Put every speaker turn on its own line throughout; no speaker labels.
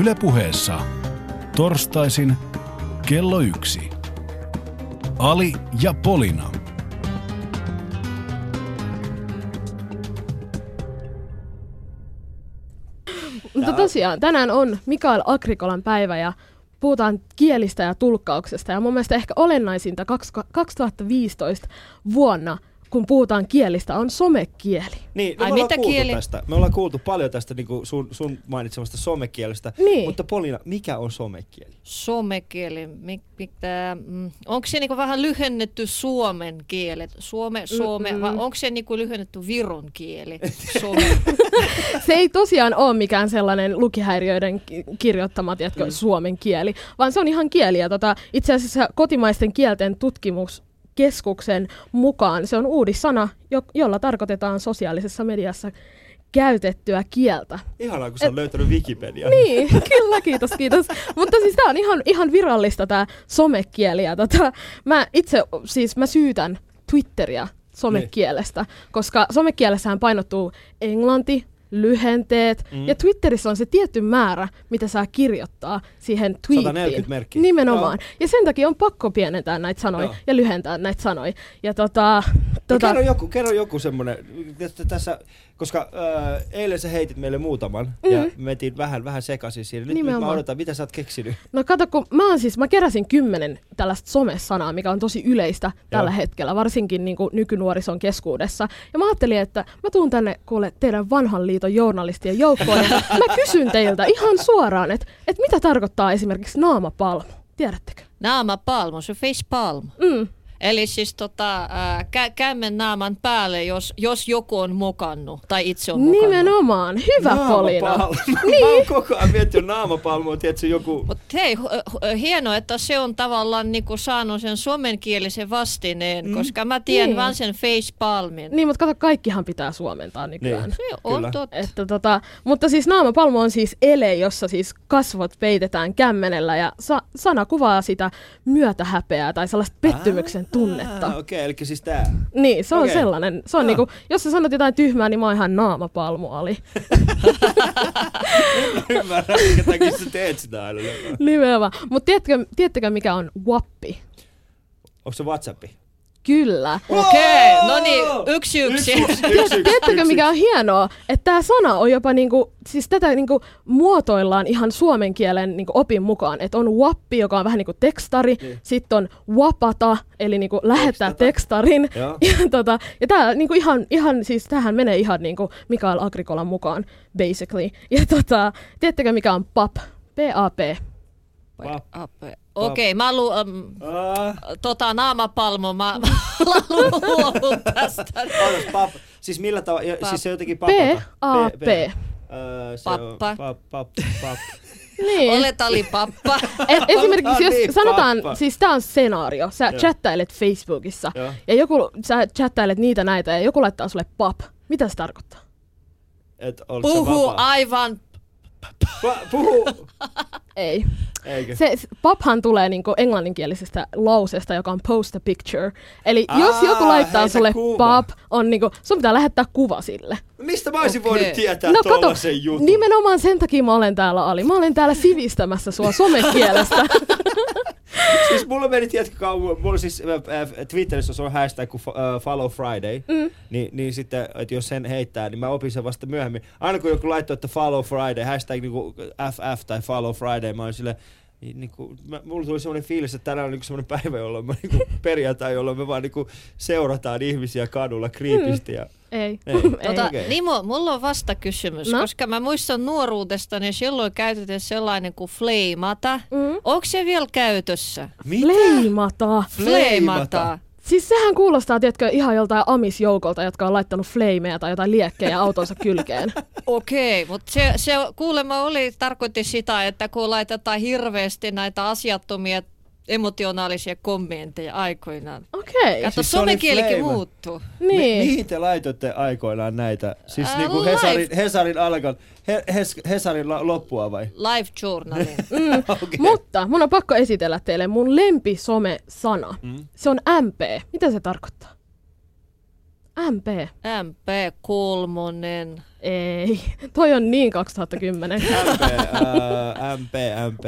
Ylepuheessa torstaisin kello yksi. Ali ja Polina.
Mutta tosiaan, tänään on Mikael Agrikolan päivä ja puhutaan kielistä ja tulkkauksesta. Ja mun mielestä ehkä olennaisinta 2015 vuonna kun puhutaan kielistä, on somekieli.
Niin, no Ai, me mitä kieli? Tästä. Me ollaan kuultu paljon tästä niin kuin sun, sun mainitsemasta somekielestä.
Niin.
Mutta Polina, mikä on somekieli?
Somekieli, mik, mik, mm, onko se niin vähän lyhennetty suomen kielet? Suome, suome, mm vai onko se niin lyhennetty viron kieli?
se ei tosiaan ole mikään sellainen lukihäiriöiden kirjoittama, tiedätkö, mm. suomen kieli, vaan se on ihan kieli. Ja tota, itse asiassa kotimaisten kielten tutkimus keskuksen mukaan se on uudissana, jo- jolla tarkoitetaan sosiaalisessa mediassa käytettyä kieltä.
Ihanaa, kun sä oot löytänyt Wikipedia.
Niin, kyllä, kiitos, kiitos. Mutta siis tää on ihan, ihan virallista tää somekieli. Ja tota, mä itse, siis mä syytän Twitteriä somekielestä, niin. koska somekielessähän painottuu englanti, lyhenteet. Mm. Ja Twitterissä on se tietty määrä, mitä saa kirjoittaa siihen tweettiin.
140 merkkiä.
Nimenomaan. Joo. Ja sen takia on pakko pienentää näitä sanoja Joo. ja lyhentää näitä sanoja. Ja tota,
tota... Kerro joku, kerro joku semmoinen, tässä koska äh, eilen sä heitit meille muutaman mm-hmm. ja me etin vähän, vähän sekaisin siinä. Nyt, nyt mä odotan, mitä sä oot keksinyt?
No kato, kun mä oon siis, mä keräsin kymmenen tällaista somesanaa, mikä on tosi yleistä tällä Joo. hetkellä, varsinkin niin kuin nykynuorison keskuudessa. Ja mä ajattelin, että mä tuun tänne kuule teidän vanhan liiton journalistien joukkoon ja mä kysyn teiltä ihan suoraan, että, että mitä tarkoittaa esimerkiksi naamapalmu? Tiedättekö?
Naamapalmu, se face palm.
Mm.
Eli siis tota, äh, kä- kämmen naaman päälle, jos, jos joku on mokannut tai itse on mokannut.
Nimenomaan. Hyvä Polina.
niin. Mä oon koko ajan miettinyt naamapalmua, tiedätkö joku...
Mut hei, hienoa, että se on tavallaan niinku saanut sen suomenkielisen vastineen, mm. koska mä tiedän niin. vaan sen facepalmin.
Niin, mutta kato, kaikkihan pitää suomentaa nykyään. Niin.
Se on Kyllä. totta.
Että, tota, mutta siis naamapalmu on siis ele, jossa siis kasvot peitetään kämmenellä ja sa- sana kuvaa sitä myötähäpeää tai sellaista pettymyksen tunnetta.
Ah, okei, okay, eli siis tää.
Niin, se on okay. sellainen. Se on ah. niinku, jos sä sanot jotain tyhmää, niin mä oon ihan naamapalmuali.
Ymmärrän, minkä takia sä teet sitä aina.
Nimenomaan. Mutta tiedättekö, tiedättekö, mikä on wappi?
Onko se Whatsappi?
Kyllä.
Okei, okay. no niin, yksi yksi.
Tiedättekö mikä on hienoa? Että tämä sana on jopa niinku, siis tätä niinku muotoillaan ihan suomen kielen niinku opin mukaan. Että on wappi, joka on vähän niinku tekstari, niin. sitten on wapata, eli niinku lähettää Tekstata. tekstarin. Ja, tota, ja tää niinku ihan, ihan, siis tähän menee ihan niinku Mikael Agrikolan mukaan, basically. Ja tota, tiedättekö mikä on PAP? P-A-P.
Okei, okay, mä lu, um, uh. tota, naamapalmo, mä luovun tästä.
pap, siis millä tavalla, siis se jotenkin
papata. P-A-P.
Pappa.
Pap, pap, pap.
Niin.
Olet Ali pappa.
Et esimerkiksi jos sanotaan, pappa. siis tää on skenaario, sä Joo. chattailet Facebookissa Joo. ja joku, sä chattailet niitä näitä ja joku laittaa sulle pap. Mitä se tarkoittaa?
Et
Puhu aivan
puhu.
Ei. Eikö? Se, paphan tulee niinku englanninkielisestä lauseesta, joka on post a picture. Eli Aa, jos joku laittaa sulle kuva. pop, on niinku, sun pitää lähettää kuva sille.
Mistä mä olisin okay. voinut tietää no, kato, jutun?
Nimenomaan sen takia mä olen täällä Ali. Mä olen täällä sivistämässä sua somekielestä.
siis mulla meni, tiedätkö kauan, mulla siis äh, äh, Twitterissä on hashtag kuin uh, Follow Friday, mm. niin, niin sitten, että jos sen heittää, niin mä opin sen vasta myöhemmin. Aina kun joku laittoi, että Follow Friday, hashtag niinku FF tai Follow Friday, mä olin silleen, niin, niin kuin, mä, mulla tuli semmoinen fiilis, että tänään on niin semmoinen päivä, jolloin mä, niin kuin, perjantai, jolloin me vaan niin kuin, seurataan ihmisiä kadulla kriipisti. Ja,
mm. Ei.
ei. Tota, okay. Nimo, mulla on vasta kysymys, no? koska mä muistan nuoruudesta, niin silloin käytetään sellainen kuin fleimata. Mm. Onko se vielä käytössä?
Mitä? Fleimata.
Fleimata.
Siis sehän kuulostaa, tiedätkö, ihan joltain amisjoukolta, jotka on laittanut flameja tai jotain liekkejä autonsa kylkeen.
Okei, okay, mutta se, se kuulemma oli, tarkoitti sitä, että kun laitetaan hirveästi näitä asiattomia emotionaalisia kommentteja aikoinaan.
Okei. Okay.
Kato, siis somekielikin muuttuu.
Niin. Mi-
mihin te laitoitte aikoinaan näitä? Siis äh, niinku Hesarin, Hesarin alkan, he, hes, Hesarin la, loppua vai?
Live journalin.
mm. okay. Mutta mun on pakko esitellä teille mun lempi some-sana. Mm. Se on MP. Mitä se tarkoittaa? MP.
MP kolmonen.
Ei. Toi on niin 2010.
MP, ää, MP, MP.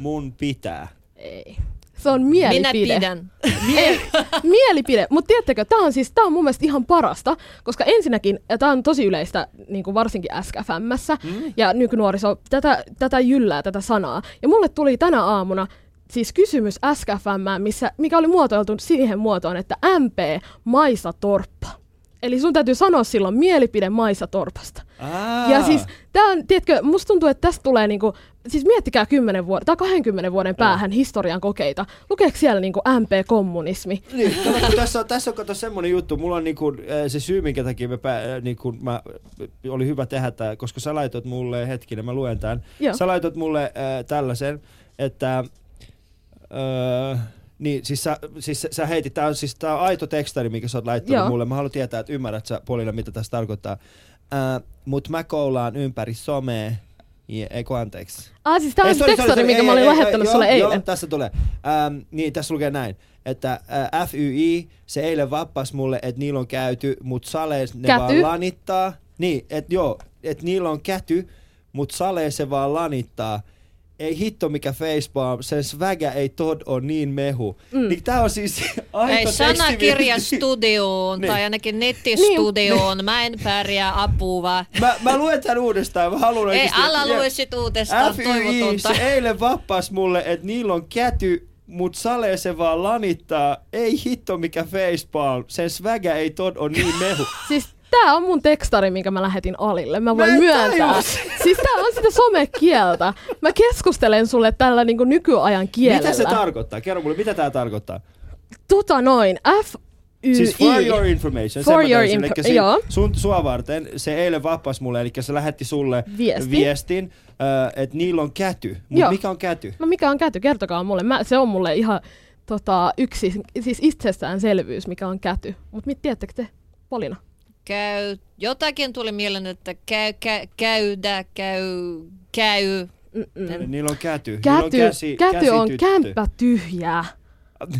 Mun pitää.
Ei. Se on mielipide.
Minä pidän.
Ei, mielipide. Mutta tiedättekö, tämä on siis, tää on mun mielestä ihan parasta, koska ensinnäkin, ja tämä on tosi yleistä, niin kuin varsinkin SKFMssä, mm. ja nykynuoriso, tätä, tätä jyllää, tätä sanaa. Ja mulle tuli tänä aamuna siis kysymys SKFM, missä, mikä oli muotoiltu siihen muotoon, että MP Maisa Torppa. Eli sun täytyy sanoa silloin mielipide Maisa Torpasta.
Aa.
Ja siis, tää on, tiedätkö, musta tuntuu, että tästä tulee niinku, siis miettikää 10 vuoden, tai 20 vuoden päähän historian kokeita. Lukeeko siellä niinku MP-kommunismi?
Niin, kato, tässä on, tässä on kato semmoinen juttu, mulla on niinku, se syy, minkä takia äh, niinku, mä, oli hyvä tehdä tämä, koska sä laitoit mulle, hetkinen, mä luen tämän,
Joo.
sä laitoit mulle äh, tällaisen, että äh, niin, siis sä, siis sä- heitit, tää on, siis tää on aito tekstari, minkä sä oot laittanut
Joo.
mulle. Mä haluan tietää, että ymmärrät sä Polina, mitä tässä tarkoittaa. Äh, mut mä koulaan ympäri somea, ja, ei kun anteeksi.
Ah, siis tää
Ei,
on
sorry,
tekstari,
sorry, sorry,
minkä
ei,
mä olin
ei,
lähettänyt
joo,
sulle
Joo,
eilen.
tässä tulee. Ähm, niin, tässä lukee näin, että äh, FYI, se eilen vappas mulle, että niillä on käyty, mut salees ne
Käty?
vaan lanittaa. Niin, että joo, että niillä on käty, mut salees se vaan lanittaa. Ei hitto mikä facepalm, sen svägä ei tod on niin mehu. Mm. Niin tää on siis aito
Ei
tekstiviesti.
sanakirjastudioon
Niin.
tai ainakin nettistudioon. Mä en pärjää apua.
Mä, mä luen tän uudestaan, mä haluan
Ei, älä lue sit uudestaan,
FYI,
toivotonta.
se eilen vappas mulle, että niillä on käty, mut salee se vaan lanittaa. Ei hitto mikä facepalm, sen svägä ei tod on niin mehu.
Siis tää on mun tekstari, minkä mä lähetin Alille. Mä voin
Mä
myöntää.
tajua.
Siis tää on sitä somekieltä. Mä keskustelen sulle tällä niinku nykyajan kielellä.
Mitä se tarkoittaa? Kerro mulle, mitä tää tarkoittaa?
Tota noin. F Y
Siis for your information,
For your
täysin.
info-
Elikkä si-
joo.
sun, sua varten se eilen vappas mulle, eli se lähetti sulle
Viestin.
viestin äh, että niillä on käty. Mut
Joo.
mikä on käty?
No mikä on käty? Kertokaa mulle. Mä, se on mulle ihan tota, yksi, siis itsestäänselvyys, mikä on käty. Mutta mit tiedättekö te, Polina?
Käy, jotakin tuli mieleen, että käy, käy, käydä, käy, käy.
Mm-mm.
Niillä on käty. Niillä on
Käty,
käsi,
käty on kämppä tyhjää.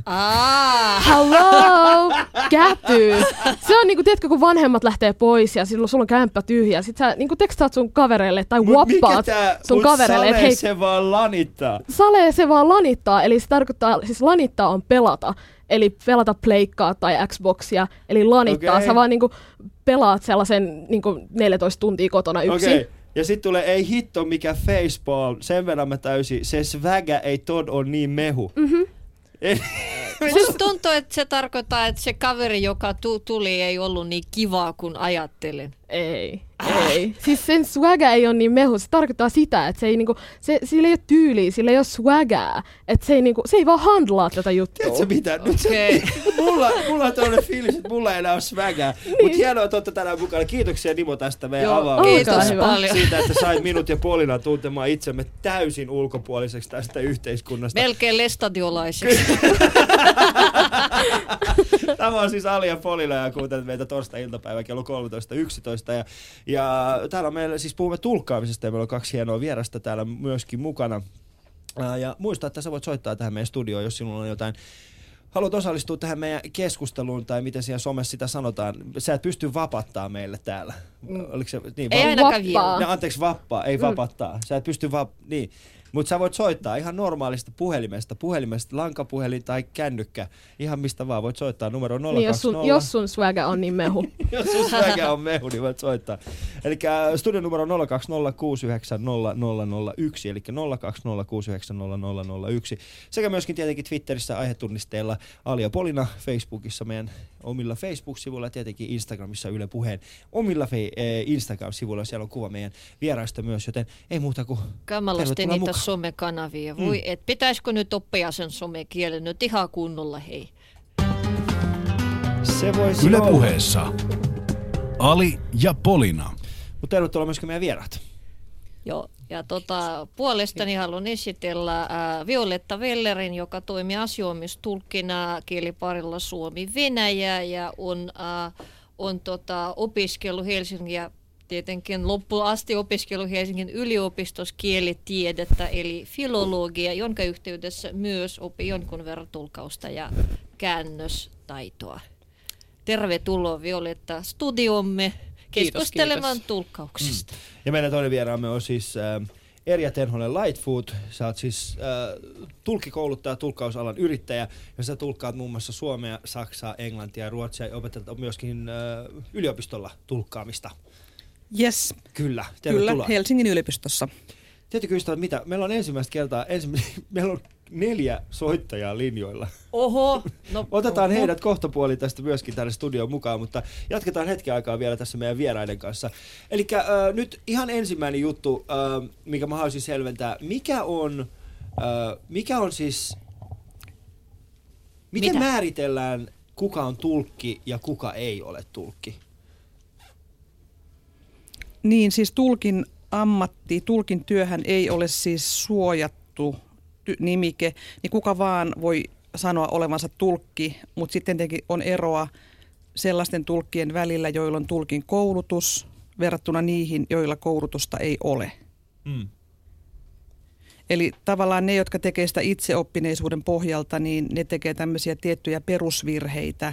Ah,
Hello, käty. Se on niinku, tiedätkö, kun vanhemmat lähtee pois ja silloin sulla on kämppä tyhjä. Sit sä niinku tekstaat sun kavereille tai wappaat
tää,
sun
mut
kavereille,
salee
hei,
se vaan lanittaa.
salee se vaan lanittaa. Eli se tarkoittaa, siis lanittaa on pelata. Eli pelata pleikkaa tai Xboxia. Eli lanittaa.
Okei.
Sä vaan niinku pelaat sellaisen niinku 14 tuntia kotona yksin.
Okei. Ja sitten tulee, ei hitto mikä facepalm, sen verran mä täysin, se svägä ei tod on niin mehu. Mm-hmm.
musta tuntuu, että se tarkoittaa, että se kaveri, joka tu- tuli, ei ollut niin kivaa kuin ajattelin.
Ei, ei. Siis sen swagga ei ole niin mehu. Se tarkoittaa sitä, että se ei niinku, se, sillä ei ole tyyliä, sillä ei ole swaggaa. Että se ei, niinku, se ei vaan handlaa tätä juttua.
Tiedätkö mitä? Nyt se,
Okei.
mulla, mulla on tämmöinen fiilis, että mulla ei enää ole svägää. Niin. Mutta hienoa, että olette tänään mukana. Kiitoksia Nimo tästä meidän
Joo,
avaamisesta.
kiitos
hyvä.
paljon.
Siitä, että sait minut ja Polina tuntemaan itsemme täysin ulkopuoliseksi tästä yhteiskunnasta.
Melkein lestadiolaiseksi.
Tämä on siis Ali ja Polina ja kuuntelet meitä torstai-iltapäivä kello 13.11. Ja, ja täällä meillä siis puhumme tulkkaamisesta ja meillä on kaksi hienoa vierasta täällä myöskin mukana. Ja muista, että sä voit soittaa tähän meidän studioon, jos sinulla on jotain haluat osallistua tähän meidän keskusteluun tai miten siellä somessa sitä sanotaan. Sä et pysty vapattaa meille täällä. Oliko se, niin,
Ei
va-
ainakaan
Vappaa.
No, anteeksi, vappaa, ei vapattaa. Sä et pysty vap... Niin. Mutta sä voit soittaa ihan normaalista puhelimesta, puhelimesta, lankapuhelin tai kännykkä, ihan mistä vaan. Voit soittaa numero 020.
Niin, jos, sun, jos sun swagga on niin mehu.
jos sun swagga on mehu, niin voit soittaa. Eli studion numero 020690001, eli 020690001. Sekä myöskin tietenkin Twitterissä aihetunnisteella Alia Polina, Facebookissa meidän omilla Facebook-sivuilla ja tietenkin Instagramissa Yle Puheen omilla fe- eh, Instagram-sivuilla. Siellä on kuva meidän vieraista myös, joten ei muuta kuin
Kamalasti
tervetuloa
niitä
mukaan.
Somekanavia. Voi, mm. et pitäisikö nyt oppia sen somekielen nyt ihan kunnolla, hei.
Se voisi
Yle
olla.
puheessa Ali ja Polina.
Mutta tervetuloa myöskin meidän vieraat.
Joo, ja tota, puolestani haluan esitellä ää, Violetta Vellerin, joka toimii asioimistulkkina kieliparilla Suomi-Venäjä ja on, ää, on tota, opiskellut Helsingin ja tietenkin loppuun asti opiskellut Helsingin yliopistossa kielitiedettä eli filologia, jonka yhteydessä myös opi jonkun verran tulkausta ja käännöstaitoa. tervetuloa Violetta studiomme keskustelemaan kiitos. tulkkauksesta. Mm.
Ja meidän toinen vieraamme on siis äh, Erja Tenhonen Lightfoot. Sä oot siis äh, tulkikouluttaja, tulkkausalan yrittäjä ja sä tulkkaat muun muassa suomea, saksaa, englantia ja ruotsia ja opetat myöskin äh, yliopistolla tulkkaamista.
Yes.
Kyllä, tervetuloa.
Kyllä, Helsingin yliopistossa.
Tiedätkö ystävät mitä? Meillä on ensimmäistä kertaa, ensimmäistä, meillä on neljä soittajaa linjoilla.
Oho! No,
Otetaan
oho.
heidät kohtapuoli tästä myöskin tänne studioon mukaan, mutta jatketaan hetken aikaa vielä tässä meidän vieraiden kanssa. Eli äh, nyt ihan ensimmäinen juttu, äh, mikä mä haluaisin selventää. Mikä on, äh, mikä on siis, miten
Mitä?
määritellään kuka on tulkki ja kuka ei ole tulkki?
Niin, siis tulkin ammatti, tulkin työhän ei ole siis suojattu ty- nimike, niin kuka vaan voi sanoa olevansa tulkki, mutta sitten tietenkin on eroa sellaisten tulkkien välillä, joilla on tulkin koulutus verrattuna niihin, joilla koulutusta ei ole.
Mm.
Eli tavallaan ne, jotka tekee sitä itseoppineisuuden pohjalta, niin ne tekee tämmöisiä tiettyjä perusvirheitä,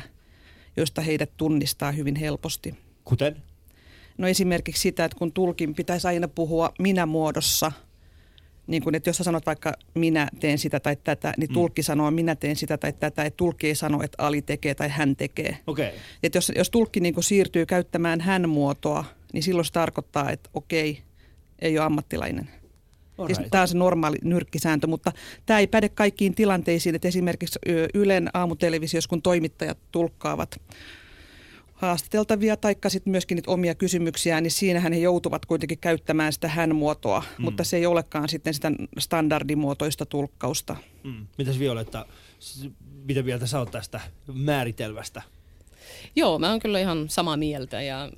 joista heidät tunnistaa hyvin helposti.
Kuten?
No esimerkiksi sitä, että kun tulkin pitäisi aina puhua minä-muodossa, niin kuin että jos sä sanot vaikka minä teen sitä tai tätä, niin tulkki sanoo minä teen sitä tai tätä, että tulkki ei sano, että Ali tekee tai hän tekee.
Okay.
Että jos, jos tulkki niin kuin siirtyy käyttämään hän-muotoa, niin silloin se tarkoittaa, että okei, ei ole ammattilainen. Siis tämä on se normaali nyrkkisääntö, mutta tämä ei päde kaikkiin tilanteisiin. Että esimerkiksi Ylen aamutelevisiossa, kun toimittajat tulkkaavat haastateltavia tai sitten myöskin niitä omia kysymyksiään, niin siinähän he joutuvat kuitenkin käyttämään sitä hän-muotoa, mm. mutta se ei olekaan sitten sitä standardimuotoista tulkkausta.
Mm. Mitäs Violetta, mitä mieltä sä oot tästä määritelmästä?
Joo, mä oon kyllä ihan samaa mieltä ja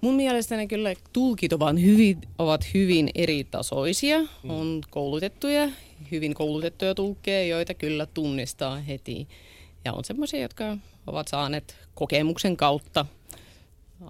mun mielestäni kyllä tulkit ovat hyvin, ovat hyvin eri tasoisia. On koulutettuja, hyvin koulutettuja tulkkeja, joita kyllä tunnistaa heti. Ja on semmoisia, jotka ovat saaneet kokemuksen kautta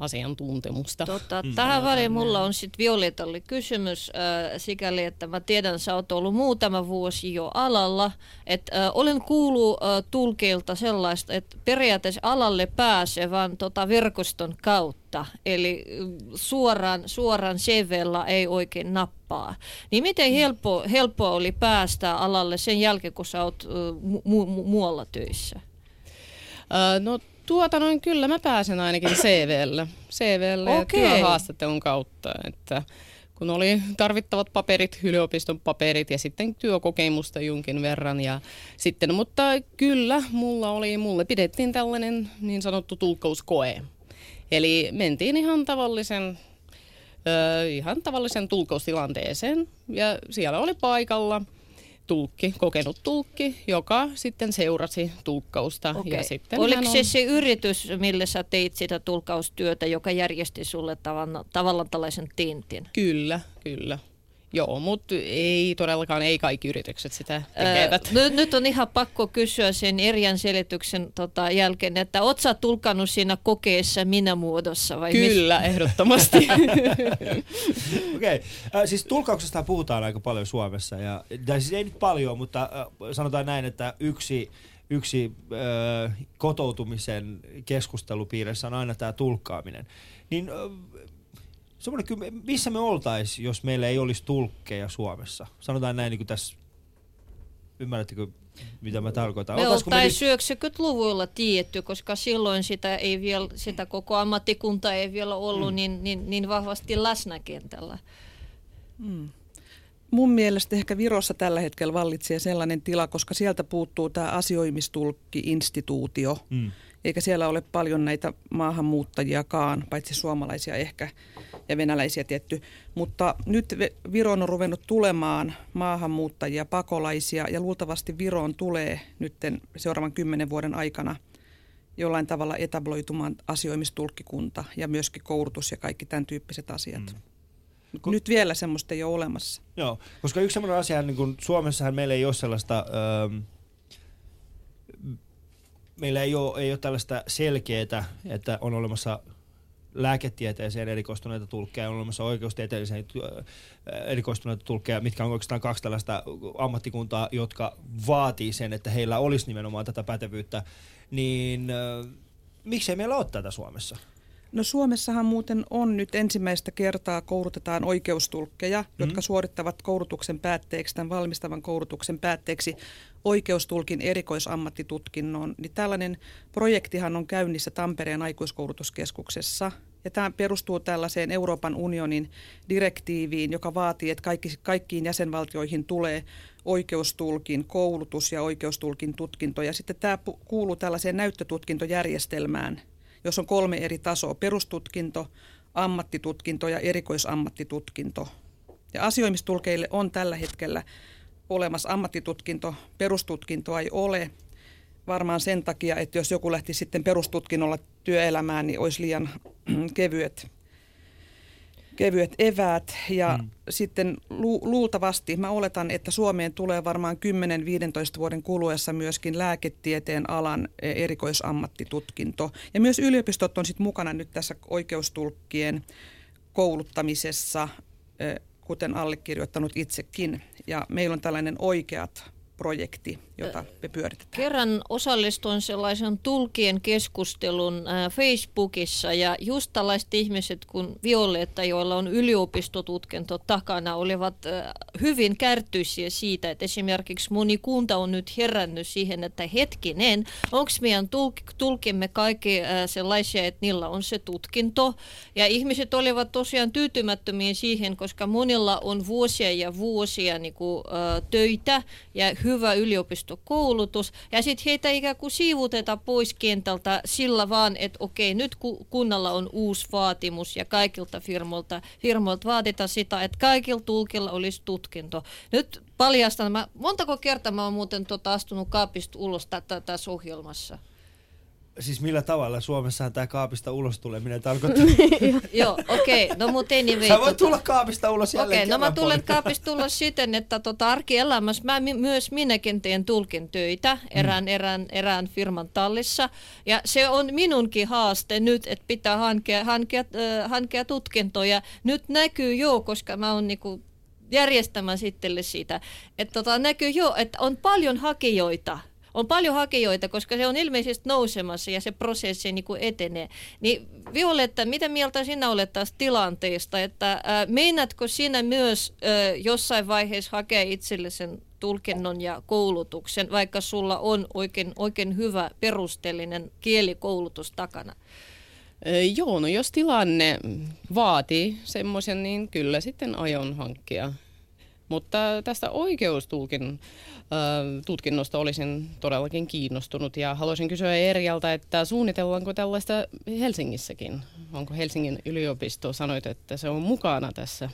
asiantuntemusta.
Tota, tähän väliin mulla on sitten Violetalle kysymys äh, sikäli, että mä tiedän, sä oot ollut muutama vuosi jo alalla. Et, äh, olen kuullut äh, tulkeilta sellaista, että periaatteessa alalle pääsee vaan tota verkoston kautta. Eli äh, suoraan, suoraan CVllä ei oikein nappaa. Niin miten helppo, helppoa oli päästä alalle sen jälkeen, kun sä oot äh, mu- mu- muualla töissä?
No tuota noin kyllä mä pääsen ainakin CVlle, CVlle ja
Okei.
työhaastattelun kautta, että kun oli tarvittavat paperit, yliopiston paperit ja sitten työkokemusta jonkin verran. Ja sitten, mutta kyllä, mulla oli, mulle pidettiin tällainen niin sanottu tulkkauskoe. Eli mentiin ihan tavallisen, ihan tavallisen tulkkaustilanteeseen ja siellä oli paikalla tulkki, kokenut tulkki, joka sitten seurasi tulkkausta.
Okei.
Ja sitten
Oliko
hän
se
on...
se yritys, millä sä teit sitä tulkaustyötä, joka järjesti sulle tavan, tavallaan tällaisen tintin?
Kyllä, kyllä. Joo, mutta ei todellakaan, ei kaikki yritykset sitä
Öö,
tekevät.
nyt, nyt on ihan pakko kysyä sen Erjan selityksen tota, jälkeen, että oot sä tulkannut siinä kokeessa minä muodossa vai
Kyllä, ehdottomasti.
Okei, okay. siis tulkauksesta puhutaan aika paljon Suomessa, ja, tai siis ei nyt paljon, mutta äh, sanotaan näin, että yksi, yksi äh, kotoutumisen keskustelupiirissä on aina tämä tulkkaaminen. Niin äh, semmoinen, kyllä, missä me oltaisiin, jos meillä ei olisi tulkkeja Suomessa? Sanotaan näin niin kuin tässä, ymmärrättekö mitä mä tarkoitan?
Me oltaisiin 90-luvulla tietty, koska silloin sitä, ei vielä, sitä koko ammattikunta ei vielä ollut mm. niin, niin, niin vahvasti läsnä kentällä.
Mun mielestä ehkä Virossa tällä hetkellä vallitsee sellainen tila, koska sieltä puuttuu tämä asioimistulkki-instituutio,
Mm.
Eikä siellä ole paljon näitä maahanmuuttajiakaan, paitsi suomalaisia ehkä ja venäläisiä tietty. Mutta nyt Viroon on ruvennut tulemaan maahanmuuttajia, pakolaisia ja luultavasti Viroon tulee nyt seuraavan kymmenen vuoden aikana jollain tavalla etabloitumaan asioimistulkkikunta ja myöskin koulutus ja kaikki tämän tyyppiset asiat. Mm. Mut nyt vielä semmoista ei ole olemassa.
Joo, koska yksi semmoinen asia, niin kun Suomessahan meillä ei ole sellaista, öö, meillä ei ole, ei ole tällaista selkeää, että on olemassa lääketieteeseen erikoistuneita tulkkeja, on olemassa oikeustieteelliseen ö, erikoistuneita tulkkeja, mitkä on oikeastaan kaksi tällaista ammattikuntaa, jotka vaatii sen, että heillä olisi nimenomaan tätä pätevyyttä, niin ö, miksei meillä ole tätä Suomessa?
No Suomessahan muuten on nyt ensimmäistä kertaa koulutetaan oikeustulkkeja, mm. jotka suorittavat koulutuksen päätteeksi, tämän valmistavan koulutuksen päätteeksi oikeustulkin erikoisammattitutkinnon. Niin tällainen projektihan on käynnissä Tampereen aikuiskoulutuskeskuksessa. Ja tämä perustuu tällaiseen Euroopan unionin direktiiviin, joka vaatii, että kaikki, kaikkiin jäsenvaltioihin tulee oikeustulkin koulutus ja oikeustulkin tutkinto. Ja sitten tämä kuuluu tällaiseen näyttötutkintojärjestelmään, jos on kolme eri tasoa, perustutkinto, ammattitutkinto ja erikoisammattitutkinto. Ja asioimistulkeille on tällä hetkellä olemassa ammattitutkinto, perustutkintoa ei ole. Varmaan sen takia, että jos joku lähti sitten perustutkinnolla työelämään, niin olisi liian kevyet kevyet eväät ja mm. sitten lu- luultavasti mä oletan, että Suomeen tulee varmaan 10-15 vuoden kuluessa myöskin lääketieteen alan e, erikoisammattitutkinto. Ja myös yliopistot on sitten mukana nyt tässä oikeustulkkien kouluttamisessa, e, kuten allekirjoittanut itsekin. Ja meillä on tällainen oikeat projekti, jota me pyöritetään.
Kerran osallistuin sellaisen tulkien keskustelun äh, Facebookissa ja just tällaiset ihmiset kuin Violetta, joilla on yliopistotutkinto takana, olivat äh, hyvin kärtyisiä siitä, että esimerkiksi moni kunta on nyt herännyt siihen, että hetkinen, onko meidän tulk- tulkimme kaikki äh, sellaisia, että niillä on se tutkinto. Ja ihmiset olivat tosiaan tyytymättömiä siihen, koska monilla on vuosia ja vuosia niin kuin, töitä ja hyvä yliopistokoulutus, ja sitten heitä ikään kuin siivuteta pois kentältä sillä vaan, että okei, nyt kunnalla on uusi vaatimus, ja kaikilta firmoilta, firmoilta vaaditaan sitä, että kaikilla tulkilla olisi tutkinto. Nyt paljastan, mä, montako kertaa mä oon muuten tota astunut kaapista ulos tässä ohjelmassa?
Siis millä tavalla Suomessa tämä kaapista ulos tuleminen tarkoittaa?
Joo, okei. Okay. No mutta anyway.
Sä voit tota- tulla kaapista ulos jälleen
Okei, okay, no mä tulen kaapista ulos siten, että tota arkielämässä mä myös minäkin teen tulkin töitä erään, mm. erään, erään firman tallissa. Ja se on minunkin haaste nyt, että pitää hankkia, hankkia, äh, hankkia tutkintoja. Nyt näkyy jo, koska mä oon niinku järjestämään sitten siitä, että tota, näkyy jo, että on paljon hakijoita – on paljon hakijoita, koska se on ilmeisesti nousemassa ja se prosessi niin kuin etenee. Niin Violetta, mitä mieltä sinä olet tästä tilanteesta, että äh, meinaatko sinä myös äh, jossain vaiheessa hakea itselle sen tulkinnon ja koulutuksen, vaikka sulla on oikein, oikein hyvä perusteellinen kielikoulutus takana?
Joo, no jos tilanne vaatii semmoisen, niin kyllä sitten aion hankkia. Mutta tästä oikeustulkin tutkinnosta olisin todellakin kiinnostunut ja haluaisin kysyä Erjalta, että suunnitellaanko tällaista Helsingissäkin? Onko Helsingin yliopisto, sanoit, että se on mukana tässä?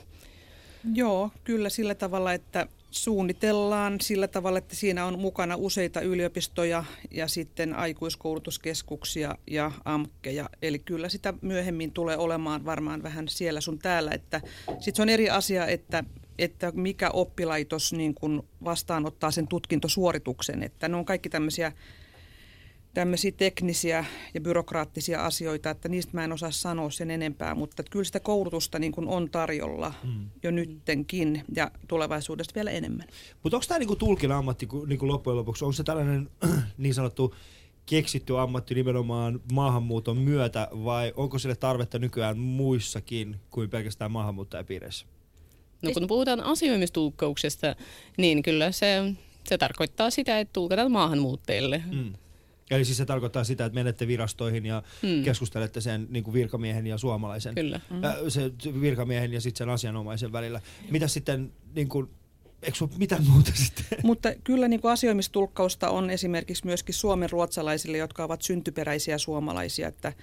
Joo, kyllä sillä tavalla, että suunnitellaan sillä tavalla, että siinä on mukana useita yliopistoja ja sitten aikuiskoulutuskeskuksia ja AMKkeja. Eli kyllä sitä myöhemmin tulee olemaan varmaan vähän siellä sun täällä. Sitten se on eri asia, että että mikä oppilaitos niin kuin vastaanottaa sen tutkintosuorituksen. Että ne on kaikki tämmöisiä, tämmöisiä teknisiä ja byrokraattisia asioita, että niistä mä en osaa sanoa sen enempää, mutta kyllä sitä koulutusta niin kuin on tarjolla mm. jo nyttenkin ja tulevaisuudesta vielä enemmän.
Mutta onko tämä niin tulkin ammatti niin kuin loppujen lopuksi, onko se tällainen niin sanottu keksitty ammatti nimenomaan maahanmuuton myötä vai onko sille tarvetta nykyään muissakin kuin pelkästään maahanmuuttajapiireissä?
No kun puhutaan asioimistulkkauksesta, niin kyllä se, se tarkoittaa sitä, että tulkataan maahanmuuttajille. Mm.
Eli siis se tarkoittaa sitä, että menette virastoihin ja mm. keskustelette sen niin kuin virkamiehen ja suomalaisen.
Kyllä.
Mm. Äh, se virkamiehen ja sitten sen asianomaisen välillä. Mitä sitten, niin kuin, eikö ole mitään muuta sitten?
Mutta kyllä niin kuin asioimistulkkausta on esimerkiksi myöskin suomen ruotsalaisille, jotka ovat syntyperäisiä suomalaisia, että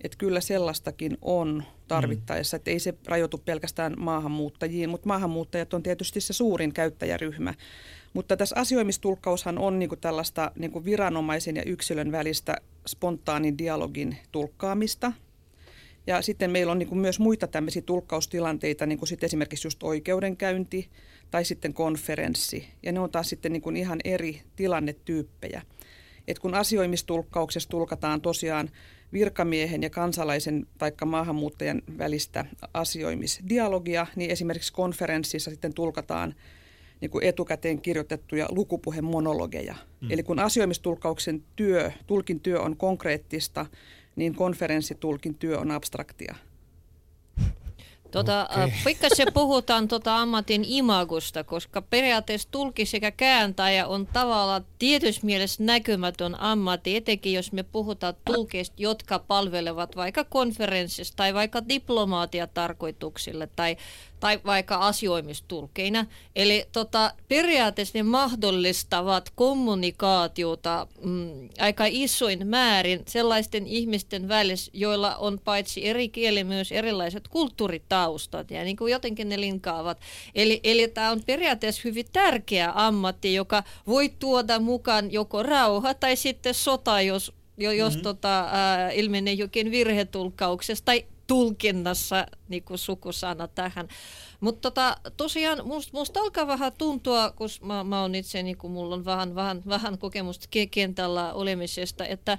että kyllä sellaistakin on tarvittaessa, että ei se rajoitu pelkästään maahanmuuttajiin, mutta maahanmuuttajat on tietysti se suurin käyttäjäryhmä. Mutta tässä asioimistulkkaushan on niin kuin tällaista niin kuin viranomaisen ja yksilön välistä spontaanin dialogin tulkkaamista. Ja sitten meillä on niin kuin myös muita tämmöisiä tulkkaustilanteita, niin kuin esimerkiksi just oikeudenkäynti tai sitten konferenssi. Ja ne on taas sitten niin kuin ihan eri tilannetyyppejä. Et kun asioimistulkkauksessa tulkataan tosiaan virkamiehen ja kansalaisen tai maahanmuuttajan välistä asioimisdialogia, niin esimerkiksi konferenssissa sitten tulkataan niin kuin etukäteen kirjoitettuja lukupuhemonologeja. Mm. Eli kun asioimistulkauksen työ, tulkin työ on konkreettista, niin konferenssitulkin työ on abstraktia.
Tota, okay. Pikkasen puhutaan tota ammatin imagusta, koska periaatteessa tulki sekä kääntäjä on tavallaan tietyssä mielessä näkymätön ammatti, etenkin jos me puhutaan tulkeista, jotka palvelevat vaikka konferenssissa tai vaikka diplomaatiatarkoituksille tai tai vaikka asioimistulkeina. Eli tota, periaatteessa ne mahdollistavat kommunikaatiota mm, aika isoin määrin sellaisten ihmisten välissä, joilla on paitsi eri kieli myös erilaiset kulttuuritaustat ja niin kuin jotenkin ne linkaavat. Eli, eli tämä on periaatteessa hyvin tärkeä ammatti, joka voi tuoda mukaan joko rauha tai sitten sota, jos, jos mm-hmm. tota, äh, ilmenee jokin virhetulkauksessa tai tulkinnassa niin kuin sukusana tähän. Mutta tota, tosiaan musta, alkaa vähän tuntua, kun mä, mä oon itse, niin kuin mulla on vähän, vähän, vähän kokemusta kentällä olemisesta, että äh,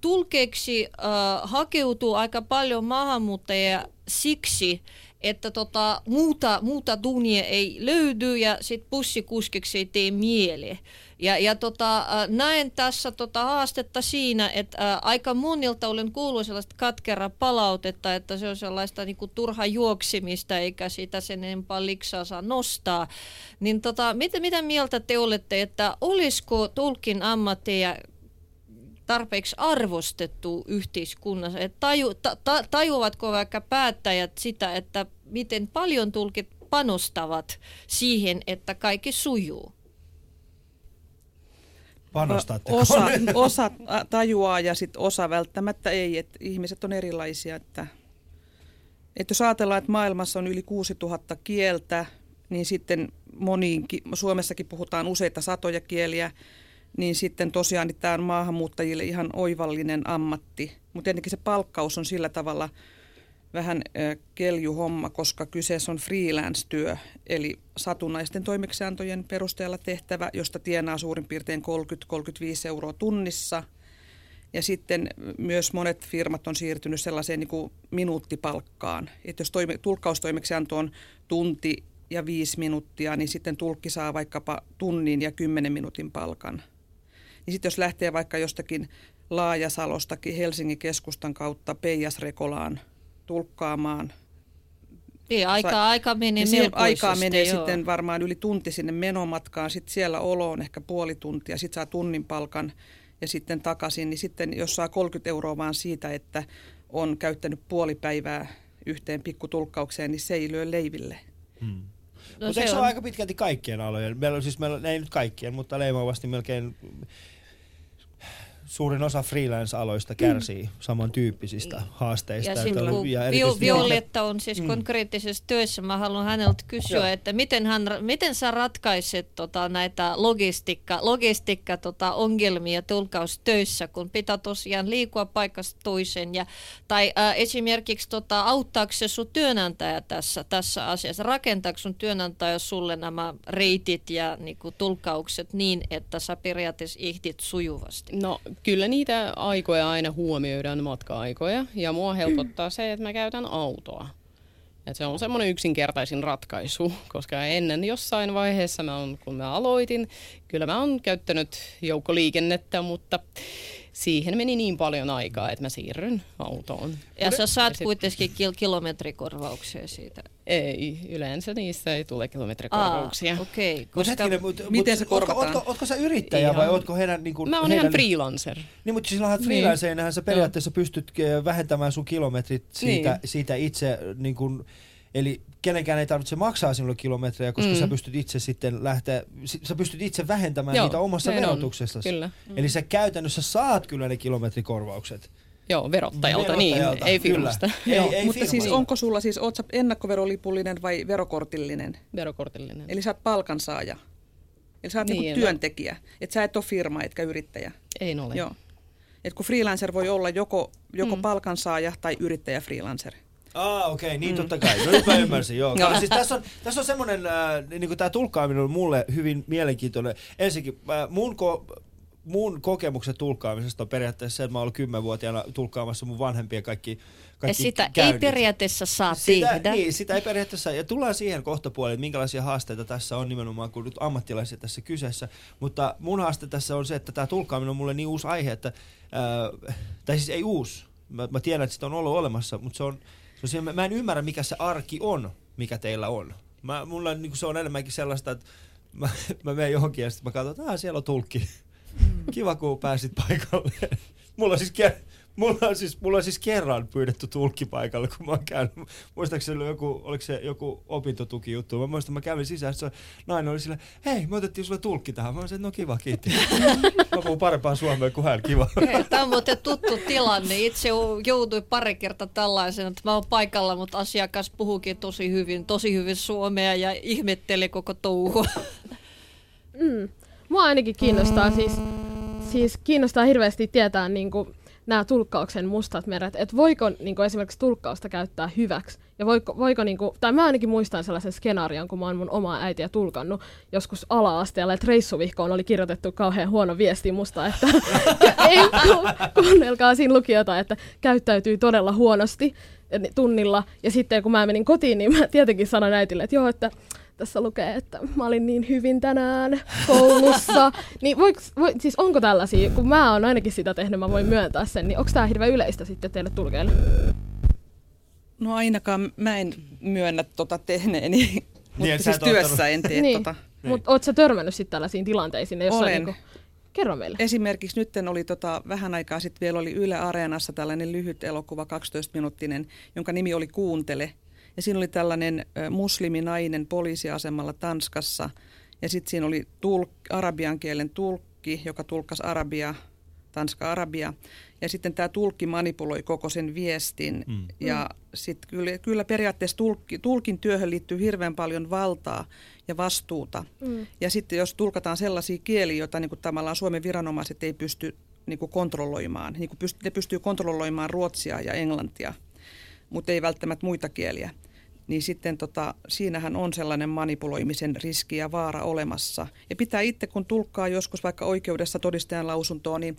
tulkeeksi äh, hakeutuu aika paljon maahanmuuttajia siksi, että tota, muuta, muuta duunia ei löydy ja sit bussikuskiksi ei tee mieli. Ja, ja tota, näen tässä tota haastetta siinä, että ä, aika monilta olen kuullut sellaista katkera palautetta, että se on sellaista niinku turha juoksimista eikä sitä sen enempää liksaa saa nostaa. Niin tota, mitä, mitä mieltä te olette, että olisiko tulkin ammatteja tarpeeksi arvostettu yhteiskunnassa? Että taju, ta, ta, tajuavatko vaikka päättäjät sitä, että miten paljon tulkit panostavat siihen, että kaikki sujuu?
Panostatteko?
Osa, osa tajuaa ja sit osa välttämättä ei. Et ihmiset on erilaisia. Että, että jos ajatellaan, että maailmassa on yli 6000 kieltä, niin sitten moniin, Suomessakin puhutaan useita satoja kieliä, niin sitten tosiaan niin tämä on maahanmuuttajille ihan oivallinen ammatti. Mutta tietenkin se palkkaus on sillä tavalla vähän keljuhomma, koska kyseessä on freelance-työ, eli satunnaisten toimeksiantojen perusteella tehtävä, josta tienaa suurin piirtein 30-35 euroa tunnissa. Ja sitten myös monet firmat on siirtynyt sellaiseen niin kuin minuuttipalkkaan. Että jos toime, tulkkaustoimeksianto on tunti ja viisi minuuttia, niin sitten tulkki saa vaikkapa tunnin ja kymmenen minuutin palkan. Niin sitten jos lähtee vaikka jostakin Laajasalostakin Helsingin keskustan kautta Peijasrekolaan tulkkaamaan.
Niin, aika, Sa- aika menee niin
Aikaa menee joo. sitten varmaan yli tunti sinne menomatkaan, sitten siellä olo on ehkä puoli tuntia, sitten saa tunnin palkan ja sitten takaisin, niin sitten jos saa 30 euroa vaan siitä, että on käyttänyt puoli päivää yhteen pikkutulkkaukseen, niin se ei lyö leiville. Hmm.
No mutta se, se on aika pitkälti kaikkien alojen? Meillä on siis, meillä, ei nyt kaikkien, mutta leimaavasti melkein suurin osa freelance-aloista kärsii mm. samantyyppisistä haasteista.
Ja, että oli, ja Vi- Violetta on siis mm. konkreettisessa työssä. Mä haluan häneltä kysyä, Joo. että miten, hän, miten sä ratkaiset tota, näitä logistiikka, logistiikka tota, ongelmia tulkaustöissä, kun pitää tosiaan liikua paikasta toiseen. Ja, tai äh, esimerkiksi tota, auttaako se sun työnantaja tässä, tässä asiassa? Rakentaako sun työnantaja sulle nämä reitit ja niin kuin, tulkaukset niin, että sä periaatteessa ihdit sujuvasti?
No kyllä niitä aikoja aina huomioidaan, matka-aikoja. Ja mua helpottaa se, että mä käytän autoa. Et se on semmoinen yksinkertaisin ratkaisu, koska ennen jossain vaiheessa, mä on, kun mä aloitin, kyllä mä oon käyttänyt joukkoliikennettä, mutta siihen meni niin paljon aikaa, että mä siirryn autoon.
Ja sä saat sit... kuitenkin kil- kilometrikorvauksia siitä?
Ei, yleensä niissä ei tule kilometrikorvauksia.
Ah, okei. Okay,
koska... hetkinen, mut, Miten se korvataan? Ootko, ootko, ootko sä yrittäjä ihan... vai ootko heidän... Niin kuin,
mä oon
heidän...
ihan freelancer.
Niin, mutta silloin niin. freelancerinahan sä periaatteessa pystyt vähentämään sun kilometrit siitä, niin. siitä itse... Niin kuin, Eli kenenkään ei tarvitse maksaa sinulle kilometrejä, koska mm. sä pystyt itse sitten lähteä, sä pystyt itse vähentämään Joo, niitä omassa verotuksessasi.
Kyllä.
Mm. Eli sä käytännössä saat kyllä ne kilometrikorvaukset.
Joo, verottajalta, niin, verottajalta niin, ei firmasta.
Ei, Joo, ei mutta siis onko sulla siis, oot sä ennakkoverolipullinen vai verokortillinen?
Verokortillinen.
Eli sä oot palkansaaja. Eli sä oot niin, niinku työntekijä. Että sä et ole firma etkä yrittäjä.
Ei ole.
Joo. Et kun freelancer voi olla joko, joko mm. palkansaaja tai yrittäjä freelancer.
Ah, okei, okay, niin mm. totta kai. No nyt mä ymmärsin, joo. no. siis tässä on, tässä on semmoinen, äh, niin kuin tämä tulkkaaminen on mulle hyvin mielenkiintoinen. Ensinnäkin, äh, mun, ko- mun kokemukset tulkkaamisesta on periaatteessa se, että mä oon ollut kymmenvuotiaana tulkkaamassa mun vanhempien kaikki kaikki
Ja sitä ei
käynnit.
periaatteessa saa
sitä,
tehdä.
Niin, sitä ei periaatteessa, ja tullaan siihen kohtapuoleen, että minkälaisia haasteita tässä on nimenomaan, kun nyt ammattilaisia tässä kyseessä. Mutta mun haaste tässä on se, että tämä tulkkaaminen on mulle niin uusi aihe, että, ää, tai siis ei uusi, mä, mä tiedän, että sitä on ollut olemassa, mutta se on, se mä, mä en ymmärrä, mikä se arki on, mikä teillä on. Mä, mulla niin se on enemmänkin sellaista, että mä, mä menen johonkin ja sitten mä katson, että siellä on tulkki. Kiva, kun pääsit paikalle. Mulla on siis, ke- mulla on siis, mulla on siis kerran pyydetty tulkki paikalle, kun mä oon käynyt. Muistaakseni joku, oliko se joku opintotukijuttu. Mä muistan, mä kävin sisään, se nainen oli sillä, hei, me otettiin sulle tulkki tähän. Mä että no kiva, kiitti. mä puhun parempaa suomea kuin hän, kiva.
Tämä on muuten tuttu tilanne. Itse jouduin pari kertaa tällaisen, että mä oon paikalla, mutta asiakas puhukin tosi hyvin, tosi hyvin suomea ja ihmetteli koko touhua.
Mm. Mua ainakin kiinnostaa siis, siis kiinnostaa hirveästi tietää niin kuin, nämä tulkkauksen mustat meret, että voiko niin kuin, esimerkiksi tulkkausta käyttää hyväksi, ja voiko, voiko niin kuin, tai mä ainakin muistan sellaisen skenaarion, kun mä oon mun omaa äitiä tulkannut joskus ala-asteella, että reissuvihkoon oli kirjoitettu kauhean huono viesti musta, että ei, ku- kuunnelkaa siinä lukiota, että käyttäytyy todella huonosti tunnilla, ja sitten kun mä menin kotiin, niin mä tietenkin sanoin äitille, että joo, että tässä lukee, että mä olin niin hyvin tänään koulussa. niin voiko, voi, siis onko tällaisia, kun mä oon ainakin sitä tehnyt, mä voin myöntää sen, niin onko tämä hirveän yleistä sitten teille tulkeille?
No ainakaan mä en myönnä tota tehneeni, mutta
sä
siis työssä
ottanut-
en tee
niin.
tota.
Mutta oot sä törmännyt sitten tällaisiin tilanteisiin? Jossa
Olen.
Niinku, kerro meille.
Esimerkiksi nyt oli tota, vähän aikaa sitten vielä oli Yle Areenassa tällainen lyhyt elokuva, 12-minuuttinen, jonka nimi oli Kuuntele. Ja siinä oli tällainen musliminainen poliisiasemalla Tanskassa. Ja sitten siinä oli tulk, arabian kielen tulkki, joka tulkkasi arabia, tanska-arabia. Ja sitten tämä tulkki manipuloi koko sen viestin.
Mm.
Ja sitten kyllä, kyllä periaatteessa tulkki, tulkin työhön liittyy hirveän paljon valtaa ja vastuuta.
Mm.
Ja sitten jos tulkataan sellaisia kieliä, joita niin kuin tavallaan Suomen viranomaiset ei pysty niin kuin kontrolloimaan. Niin kuin pyst- ne pystyy kontrolloimaan ruotsia ja englantia, mutta ei välttämättä muita kieliä. Niin sitten tota, siinähän on sellainen manipuloimisen riski ja vaara olemassa. Ja pitää itse, kun tulkkaa joskus vaikka oikeudessa todistajan lausuntoa, niin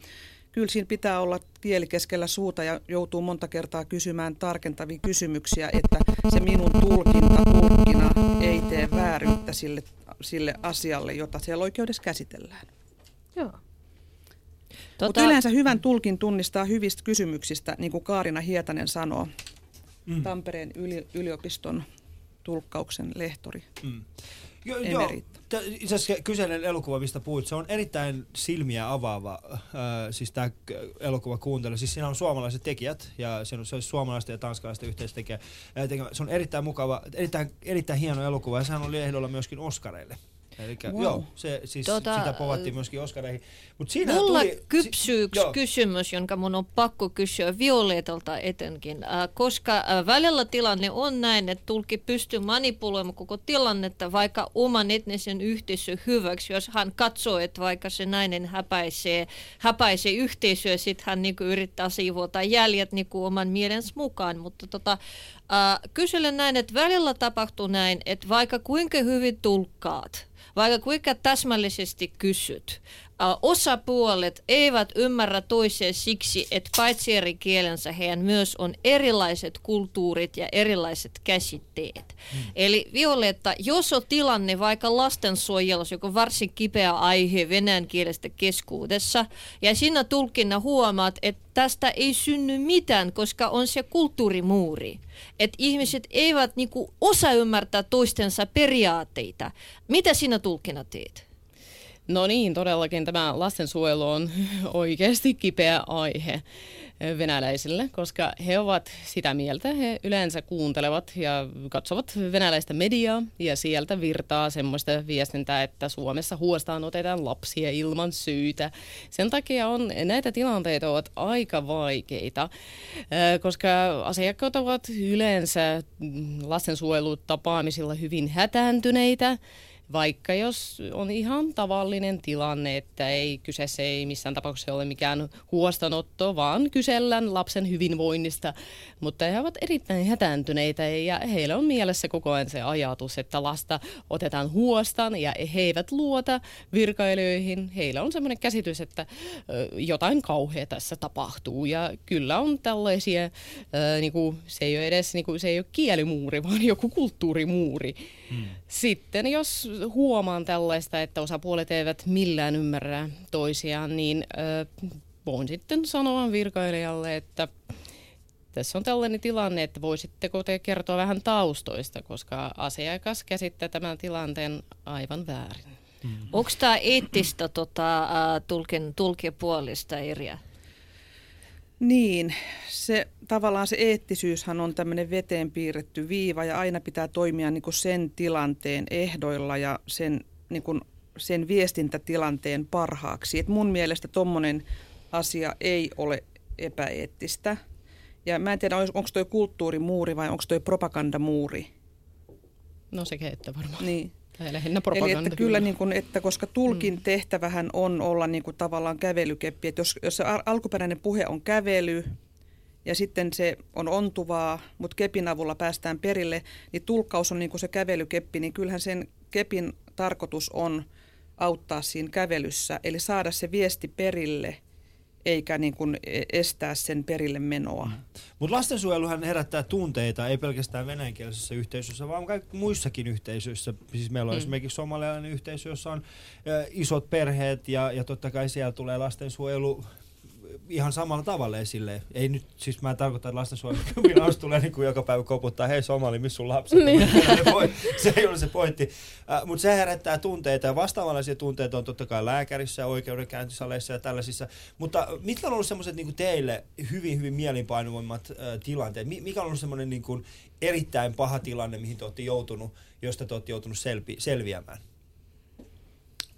kyllä siinä pitää olla kieli keskellä suuta ja joutuu monta kertaa kysymään tarkentavia kysymyksiä, että se minun tulkinta tulkkina ei tee vääryyttä sille, sille asialle, jota siellä oikeudessa käsitellään.
Joo.
Tota... Mutta yleensä hyvän tulkin tunnistaa hyvistä kysymyksistä, niin kuin Kaarina Hietanen sanoo, mm. Tampereen yli, yliopiston tulkkauksen lehtori.
Mm. Jo, joo, itse asiassa kyseinen elokuva, mistä puhuit, se on erittäin silmiä avaava, äh, siis tämä elokuva kuuntelu. Siis siinä on suomalaiset tekijät, ja se on, se on suomalaisten ja tanskalaisten yhteistekijä. äh. Se on erittäin mukava, erittäin, erittäin hieno elokuva, ja sehän oli ehdolla myöskin Oscareille. Eli
Wow.
joo, se, siis
Tota,
sitä povattiin myöskin Oscareihin. Mut siinä
Mulla
tuli,
kypsyy yksi
joo.
kysymys, jonka mun on pakko kysyä Violetalta etenkin, äh, koska äh, välillä tilanne on näin, että tulkki pystyy manipuloimaan koko tilannetta vaikka oman etnisen yhteisön hyväksi, jos hän katsoo, että vaikka se nainen häpäisee, häpäisee yhteisöä, sitten hän niinku yrittää siivota jäljet niinku oman mielensä mukaan, mutta tota, äh, kyselen näin, että välillä tapahtuu näin, että vaikka kuinka hyvin tulkkaat, vaikka kuinka täsmällisesti kysyt, osapuolet eivät ymmärrä toisia siksi, että paitsi eri kielensä heidän myös on erilaiset kulttuurit ja erilaiset käsitteet. Mm. Eli Violetta, jos on tilanne vaikka lastensuojelussa, joka on varsin kipeä aihe venäjän kielestä keskuudessa, ja siinä tulkinna huomaat, että tästä ei synny mitään, koska on se kulttuurimuuri. Että ihmiset eivät niinku osaa ymmärtää toistensa periaatteita. Mitä sinä tulkina teet?
No niin, todellakin tämä lastensuojelu on oikeasti kipeä aihe venäläisille, koska he ovat sitä mieltä, he yleensä kuuntelevat ja katsovat venäläistä mediaa ja sieltä virtaa semmoista viestintää, että Suomessa huostaan otetaan lapsia ilman syytä. Sen takia on, näitä tilanteita ovat aika vaikeita, äh, koska asiakkaat ovat yleensä lastensuojelutapaamisilla hyvin hätääntyneitä, vaikka jos on ihan tavallinen tilanne, että ei kyseessä ei missään tapauksessa ole mikään huostanotto, vaan kysellään lapsen hyvinvoinnista, mutta he ovat erittäin hätääntyneitä ja heillä on mielessä koko ajan se ajatus, että lasta otetaan huostaan ja he eivät luota virkailijoihin. Heillä on sellainen käsitys, että jotain kauhea tässä tapahtuu ja kyllä on tällaisia, niin kuin, se ei ole edes niin kuin, se ei ole kielimuuri, vaan joku kulttuurimuuri. Sitten jos huomaan tällaista, että osapuolet eivät millään ymmärrä toisiaan, niin äh, voin sitten sanoa virkailijalle, että tässä on tällainen tilanne, että voisitteko te kertoa vähän taustoista, koska asiakas käsittää tämän tilanteen aivan väärin.
Mm. Onko tämä eettistä tota, tulkin, tulkipuolista eriä?
Niin, se tavallaan se eettisyyshän on tämmöinen veteen piirretty viiva ja aina pitää toimia niin kuin sen tilanteen ehdoilla ja sen, niin kuin sen viestintätilanteen parhaaksi. Et mun mielestä tuommoinen asia ei ole epäeettistä. Ja mä en tiedä, onko toi kulttuurimuuri vai onko toi propagandamuuri.
No sekä että varmaan.
Niin.
Tai lähinnä
Eli että kyllä, niin kuin, että koska tulkin mm. tehtävähän on olla niin kuin tavallaan kävelykeppi, että jos, jos se alkuperäinen puhe on kävely ja sitten se on ontuvaa, mutta kepin avulla päästään perille, niin tulkkaus on niin kuin se kävelykeppi, niin kyllähän sen kepin tarkoitus on auttaa siinä kävelyssä, eli saada se viesti perille – eikä niin kuin estää sen perille menoa. Mm.
Mutta lastensuojeluhan herättää tunteita, ei pelkästään venäjänkielisessä yhteisössä, vaan kaikki muissakin yhteisöissä. Siis meillä on mm. esimerkiksi somalialainen yhteisö, jossa on ä, isot perheet ja, ja totta kai siellä tulee lastensuojelu ihan samalla tavalla esille. Ei nyt, siis mä en tarkoita, että lastensuojeluviraus tulee niin kuin joka päivä koputtaa, hei Somali, missä sun lapset niin. se ei ole se pointti. Äh, Mutta se herättää tunteita ja vastaavanlaisia tunteita on totta kai lääkärissä, oikeudenkäyntisaleissa ja tällaisissa. Mutta mitkä on ollut semmoiset niin teille hyvin, hyvin mielinpainuvimmat äh, tilanteet? Mikä on ollut semmoinen niin kuin erittäin paha tilanne, mihin te olette joutunut, josta te olette joutunut selvi- selviämään?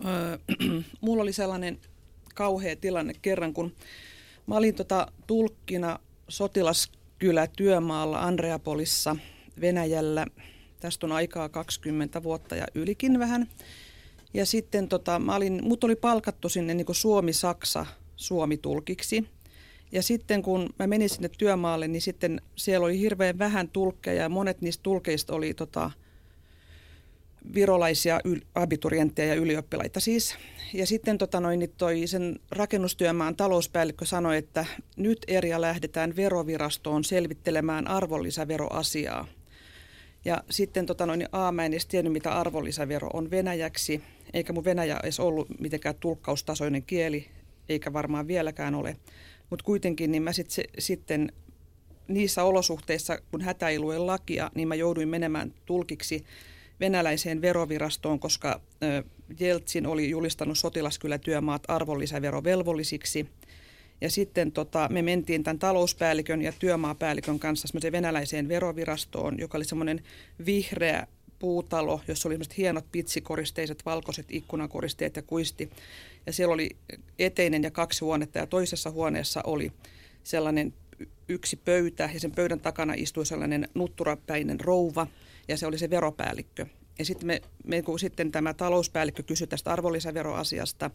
Öö, mulla oli sellainen kauhea tilanne kerran, kun mä olin tota tulkkina sotilaskylä työmaalla Andreapolissa Venäjällä. Tästä on aikaa 20 vuotta ja ylikin vähän. Ja sitten tota, mä olin, mut oli palkattu sinne niin Suomi-Saksa Suomi-tulkiksi. Ja sitten kun mä menin sinne työmaalle, niin sitten siellä oli hirveän vähän tulkkeja ja monet niistä tulkeista oli tota, virolaisia yl- abiturientteja ja ylioppilaita siis. Ja sitten tota noin, niin toi sen rakennustyömaan talouspäällikkö sanoi, että nyt Erja lähdetään verovirastoon selvittelemään arvonlisäveroasiaa. Ja sitten tota noin, A, mä en edes tiennyt, mitä arvonlisävero on venäjäksi, eikä mun venäjä edes ollut mitenkään tulkkaustasoinen kieli, eikä varmaan vieläkään ole. Mutta kuitenkin niin mä sit, se, sitten niissä olosuhteissa, kun hätä ei lakia, niin mä jouduin menemään tulkiksi venäläiseen verovirastoon, koska Jeltsin oli julistanut sotilaskylätyömaat arvonlisäverovelvollisiksi. Ja sitten tota, me mentiin tämän talouspäällikön ja työmaapäällikön kanssa venäläiseen verovirastoon, joka oli semmoinen vihreä puutalo, jossa oli hienot pitsikoristeiset valkoiset ikkunakoristeet ja kuisti. Ja siellä oli eteinen ja kaksi huonetta ja toisessa huoneessa oli sellainen yksi pöytä ja sen pöydän takana istui sellainen nutturapäinen rouva – ja se oli se veropäällikkö. Ja sitten, me, me, kun sitten tämä talouspäällikkö kysyi tästä arvonlisäveroasiasta,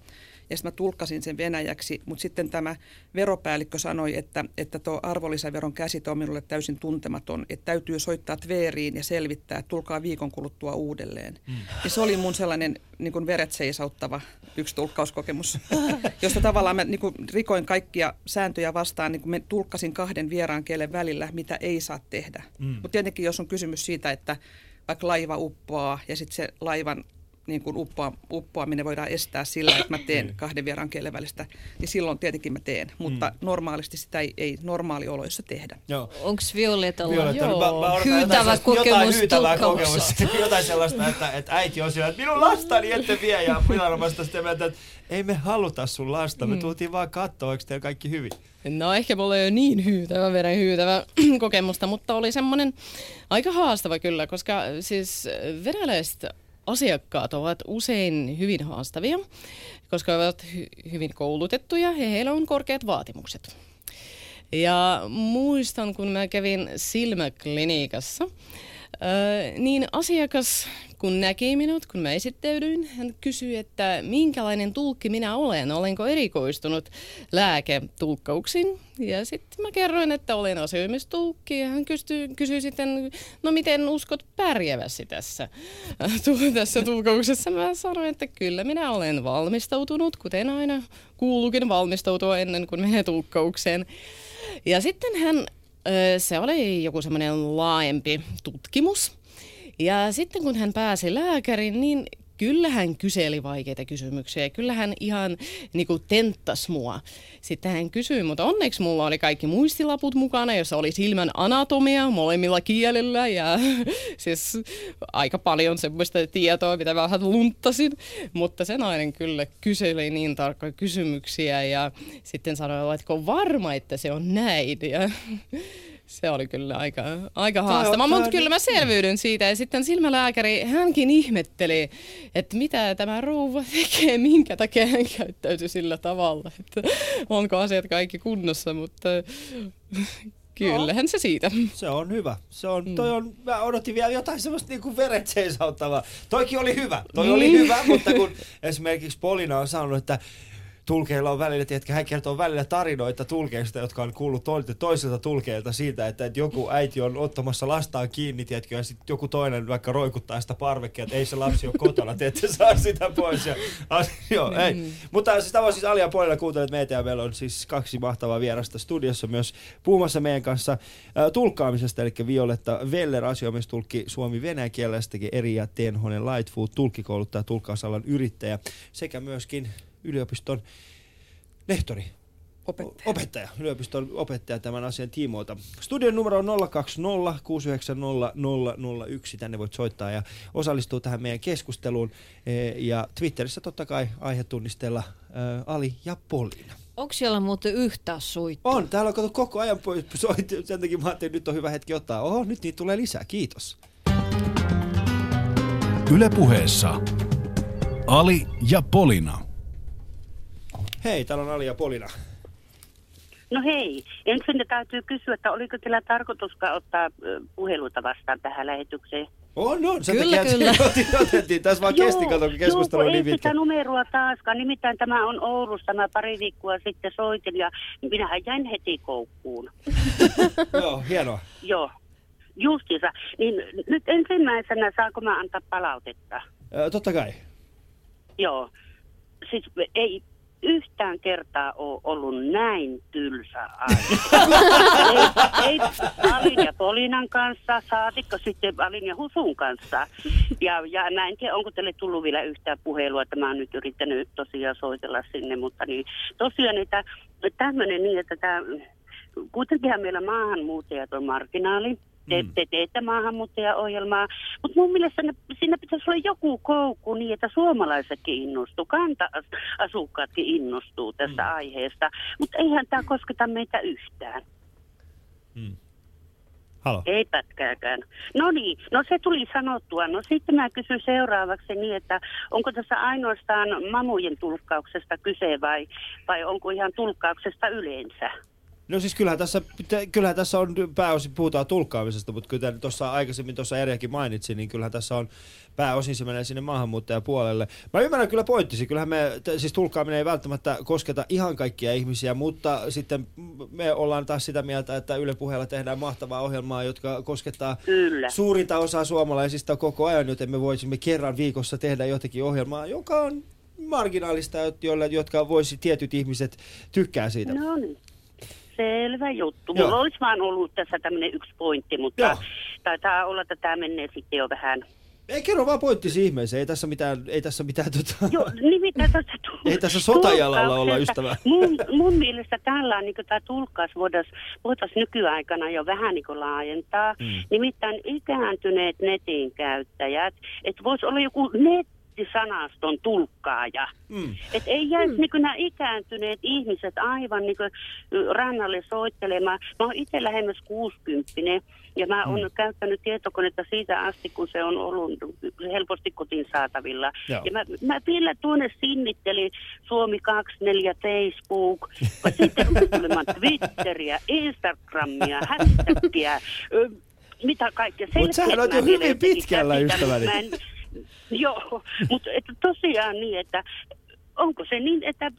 ja sitten mä tulkkasin sen venäjäksi, mutta sitten tämä veropäällikkö sanoi, että, että tuo arvonlisäveron käsite on minulle täysin tuntematon, että täytyy soittaa Tveriin ja selvittää, että tulkaa viikon kuluttua uudelleen. Mm. Ja se oli mun sellainen niin kuin veret seisauttava yksi tulkkauskokemus, josta tavallaan mä niin kuin rikoin kaikkia sääntöjä vastaan, niin kuin tulkkasin kahden vieraan kielen välillä, mitä ei saa tehdä. Mm. Mutta tietenkin jos on kysymys siitä, että vaikka laiva uppoaa ja sitten se laivan niin kuin uppoa, uppoaminen voidaan estää sillä, että mä teen niin. kahden vieraan kielen välistä, niin silloin tietenkin mä teen. Mutta mm. normaalisti sitä ei, ei normaalioloissa tehdä.
Onko Violetalla Violetta, Joo. Mä, mä hyytävä jotain kokemus jotain hyytävää kokemus,
jotain sellaista, että, että äiti on siellä, että minun lastani ette vie, ja viranomaista sitten mieltä, että ei me haluta sun lasta, me mm. tultiin vaan katsoa, eikö teillä kaikki hyvin?
No ehkä mulla ei ole niin hyytävä, veren hyytävä kokemusta, mutta oli semmoinen aika haastava kyllä, koska siis venäläiset asiakkaat ovat usein hyvin haastavia, koska ovat hy- hyvin koulutettuja ja heillä on korkeat vaatimukset. Ja muistan, kun mä kävin silmäklinikassa, niin asiakas kun näki minut, kun mä esittäydyin, hän kysyi, että minkälainen tulkki minä olen, olenko erikoistunut lääketulkkauksiin. Ja sitten mä kerroin, että olen asioimistulkki ja hän kysyi, kysyi sitten, no miten uskot pärjäväsi tässä, tässä tulkauksessa. Mä sanoin, että kyllä minä olen valmistautunut, kuten aina kuuluukin valmistautua ennen kuin menee tulkkaukseen. Ja sitten hän, se oli joku semmoinen laajempi tutkimus. Ja sitten kun hän pääsi lääkäriin, niin kyllä hän kyseli vaikeita kysymyksiä. Kyllä hän ihan niin kuin tenttas mua. Sitten hän kysyi, mutta onneksi mulla oli kaikki muistilaput mukana, jossa oli silmän anatomia molemmilla kielillä ja siis aika paljon semmoista tietoa, mitä vähän lunttasin. Mutta se nainen kyllä kyseli niin tarkkoja kysymyksiä ja sitten sanoi, oletko varma, että se on näin. Ja se oli kyllä aika, aika haastava, mutta kyllä mä selviydyn siitä. Ja sitten silmälääkäri, hänkin ihmetteli, että mitä tämä rouva tekee, minkä takia hän käyttäytyi sillä tavalla. Että onko asiat kaikki kunnossa, mutta Kyllähän no, se siitä.
Se on hyvä. Se on, toi on, mä odotin vielä jotain semmoista niinku veret seisauttavaa. Toikin oli hyvä. Toi niin. oli hyvä, mutta kun esimerkiksi Polina on sanonut, että tulkeilla on välillä, että hän kertoo välillä tarinoita tulkeista, jotka on kuullut toiselta tulkeilta siitä, että, että joku äiti on ottamassa lastaan kiinni, tiedätkö, ja sitten joku toinen vaikka roikuttaa sitä parvekkia, että ei se lapsi ole kotona, te ette saa sitä pois. Ja, as, joo, ei. Mm. Mutta siis tämä on siis Alia puolella kuuntelet meitä ja meillä on siis kaksi mahtavaa vierasta studiossa myös puhumassa meidän kanssa äh, tulkkaamisesta, eli Violetta Veller, asioimistulkki suomi venäjän kielestäkin eri ja Tenhonen Lightfoot, tulkkikouluttaja, tulkkausalan yrittäjä sekä myöskin yliopiston lehtori,
Opettaja.
opettaja, yliopiston opettaja tämän asian tiimoilta. Studion numero on 020 690 001. Tänne voit soittaa ja osallistua tähän meidän keskusteluun. E, ja Twitterissä totta kai aihetunnistella Ali ja Polina.
Onko siellä muuten yhtään soittaa?
On, täällä on kato koko ajan soitti. Sen takia mä ajattelin, että nyt on hyvä hetki ottaa. Oho, nyt niitä tulee lisää. Kiitos.
Ylepuheessa Ali ja Polina.
Hei, täällä on Ali ja Polina.
No hei, ensin täytyy kysyä, että oliko teillä tarkoituskaan ottaa puheluita vastaan tähän lähetykseen?
On, on. Sen
kyllä, kyllä.
Otettiin. Tässä vaan kesti, kato, kun keskustelu
on
niin pitkä.
sitä numeroa taaskaan. Nimittäin tämä on Oulusta. Mä pari viikkoa sitten soitin ja minähän jäin heti koukkuun.
Joo, hienoa.
Joo, justiinsa. Niin nyt ensimmäisenä saako mä antaa palautetta?
Ö, totta kai.
Joo. Siis ei, yhtään kertaa ole ollut näin tylsä aika. ei, ei Alin ja Polinan kanssa, saatikko sitten Alin ja Husun kanssa. Ja, ja mä en tiedä, onko teille tullut vielä yhtään puhelua, että mä oon nyt yrittänyt tosiaan soitella sinne, mutta niin, tosiaan että tämmöinen niin, että tämä, kuitenkinhan meillä maahanmuuttajat on marginaali te, mm. te teette maahanmuuttajaohjelmaa, mutta mun mielestä ne, siinä pitäisi olla joku koukku niin, että suomalaisetkin innostuu, kanta-asukkaatkin innostuu tästä mm. aiheesta, mutta eihän tämä kosketa meitä yhtään.
Mm. Halo.
Ei pätkääkään. No niin, no se tuli sanottua. No sitten mä kysyn seuraavaksi niin, että onko tässä ainoastaan mamujen tulkkauksesta kyse vai, vai onko ihan tulkkauksesta yleensä?
No siis kyllähän tässä, kyllähän tässä on pääosin, puhutaan tulkkaamisesta, mutta kuten tuossa aikaisemmin tuossa Eriäkin mainitsin, niin kyllähän tässä on pääosin se menee sinne maahanmuuttajapuolelle. Mä ymmärrän kyllä pointtisi, kyllähän me, siis tulkkaaminen ei välttämättä kosketa ihan kaikkia ihmisiä, mutta sitten me ollaan taas sitä mieltä, että Yle puheella tehdään mahtavaa ohjelmaa, jotka koskettaa
kyllä.
suurinta osaa suomalaisista koko ajan, joten me voisimme kerran viikossa tehdä jotenkin ohjelmaa, joka on marginaalista, joilla, jotka voisi tietyt ihmiset tykkää siitä.
No niin. Selvä juttu. Mulla Joo. olisi vaan ollut tässä tämmöinen yksi pointti, mutta Joo. taitaa olla, että tämä menee sitten jo vähän
ei kerro vaan pointtisi ihmeeseen, ei tässä mitään, ei tässä mitään tota...
Joo, nimittäin tässä tu-
Ei tässä sotajalalla olla ystävä.
Mun, mun mielestä tällä niin tämä tulkkaus voitaisiin voitais nykyaikana jo vähän niin laajentaa. Mm. Nimittäin ikääntyneet netin käyttäjät, että voisi olla joku net sanaston tulkkaaja. Mm. Et ei jäisi mm. niin nämä ikääntyneet ihmiset aivan niin rannalle soittelemaan. Mä oon itse lähemmäs 60 ja mä oon mm. käyttänyt tietokonetta siitä asti, kun se on ollut helposti kotiin saatavilla. Joo. Ja mä, mä vielä tuonne sinnittelin Suomi 24 Facebook, sitten tulemaan Twitteriä, Instagramia, hashtagia, mitä kaikkea.
Mutta sähän oot jo hyvin pitkällä, ystäväni.
Joo, mutta että tosiaan niin, että onko se niin, että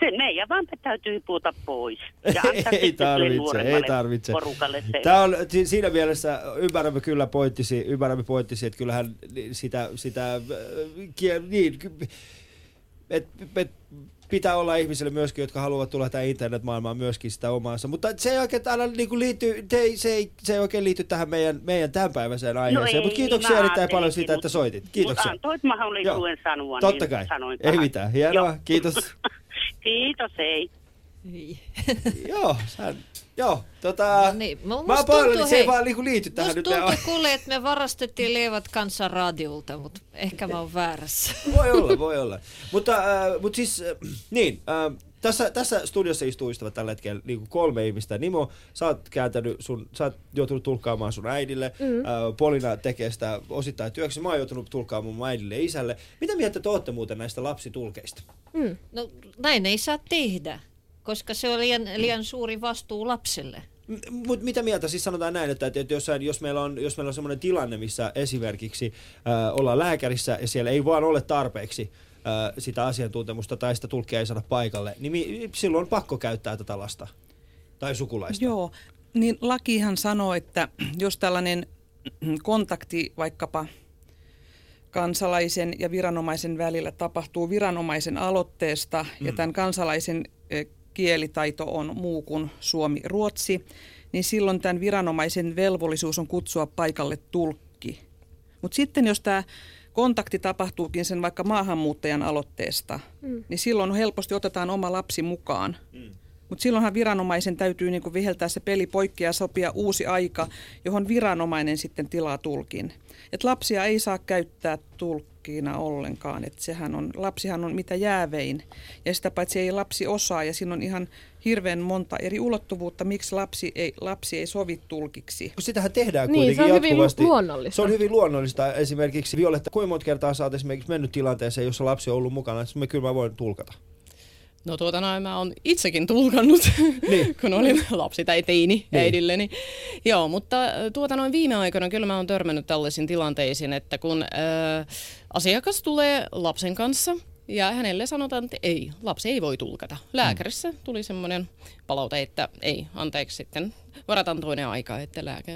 se meidän vaan täytyy puuta pois. Ja antaa
ei tarvitse, ei tarvitse.
Porukalle se.
Tämä on si- siinä mielessä, ymmärrämme kyllä pointtisi, ymmärrämme pointtisi, että kyllähän sitä, sitä äh, niin, ky- et, et, pitää olla ihmisille myöskin, jotka haluavat tulla tähän internetmaailmaan myöskin sitä omaansa. Mutta se ei oikein aina niin kuin liity, te, se, ei, se ei oikein liity tähän meidän, meidän tämänpäiväiseen aiheeseen.
ei,
Mutta kiitoksia erittäin paljon siitä, että soitit. Kiitoksia.
Mutta antoit mahdollisuuden
Joo,
sanoa,
Totta
niin
kai.
sanoin
Ei
tähän.
mitään. Hienoa.
Joo.
Kiitos.
Kiitos, ei.
joo, sä, joo, tota...
No niin,
Mä oon
musta
pahoillani,
tuntuu,
se ei vaan niinku liity tähän
Musta
nyt.
tuntuu kuule, että me varastettiin leivät kanssa radiolta, mutta ehkä mä oon väärässä.
Voi olla, voi olla. Mutta, äh, mutta siis, äh, niin, äh, tässä, tässä studiossa istuu ystävät tällä hetkellä niin kuin kolme ihmistä. Nimo, sä oot kääntänyt sun, sä oot joutunut tulkkaamaan sun äidille. Mm. Äh, Polina tekee sitä osittain työksi. Mä oon joutunut tulkkaamaan mun äidille ja isälle. Mitä mieltä te ootte muuten näistä lapsitulkeista?
No näin ei saa tehdä, koska se on liian, liian suuri vastuu lapselle.
Mutta mitä mieltä siis sanotaan näin, että, että jossain, jos meillä on, jos meillä on sellainen tilanne, missä esimerkiksi äh, ollaan lääkärissä ja siellä ei vaan ole tarpeeksi äh, sitä asiantuntemusta tai sitä tulkkia ei saada paikalle, niin mi, silloin on pakko käyttää tätä lasta tai sukulaista.
Joo, niin lakihan sanoo, että jos tällainen kontakti vaikkapa kansalaisen ja viranomaisen välillä tapahtuu viranomaisen aloitteesta mm. ja tämän kansalaisen eh, kielitaito on muu kuin suomi-ruotsi, niin silloin tämän viranomaisen velvollisuus on kutsua paikalle tulkki. Mutta sitten jos tämä kontakti tapahtuukin sen vaikka maahanmuuttajan aloitteesta, mm. niin silloin helposti otetaan oma lapsi mukaan. Mm. Mutta silloinhan viranomaisen täytyy niinku viheltää se peli poikki ja sopia uusi aika, johon viranomainen sitten tilaa tulkin. Et lapsia ei saa käyttää tulkkina ollenkaan. Et sehän on, lapsihan on mitä jäävein. Ja sitä paitsi ei lapsi osaa ja siinä on ihan hirveän monta eri ulottuvuutta, miksi lapsi ei, lapsi ei sovi tulkiksi.
Kun sitähän tehdään
Niin,
kuitenkin
se on hyvin
jatkuvasti.
luonnollista.
Se on hyvin luonnollista. Esimerkiksi Violetta, kuinka monta kertaa sä oot esimerkiksi mennyt tilanteeseen, jossa lapsi on ollut mukana, että me kyllä mä voin tulkata.
No tuota noin, mä oon itsekin tulkannut,
Niin.
kun olin lapsi tai teini
Niin.
niin. äidilleni. Joo, mutta tuota noin viime aikoina kyllä mä oon törmännyt tällaisiin tilanteisiin, että kun äh, asiakas tulee lapsen kanssa ja hänelle sanotaan, että ei, lapsi ei voi tulkata. Lääkärissä tuli semmoinen palaute, että ei, anteeksi sitten, varataan toinen aika, että lääkä,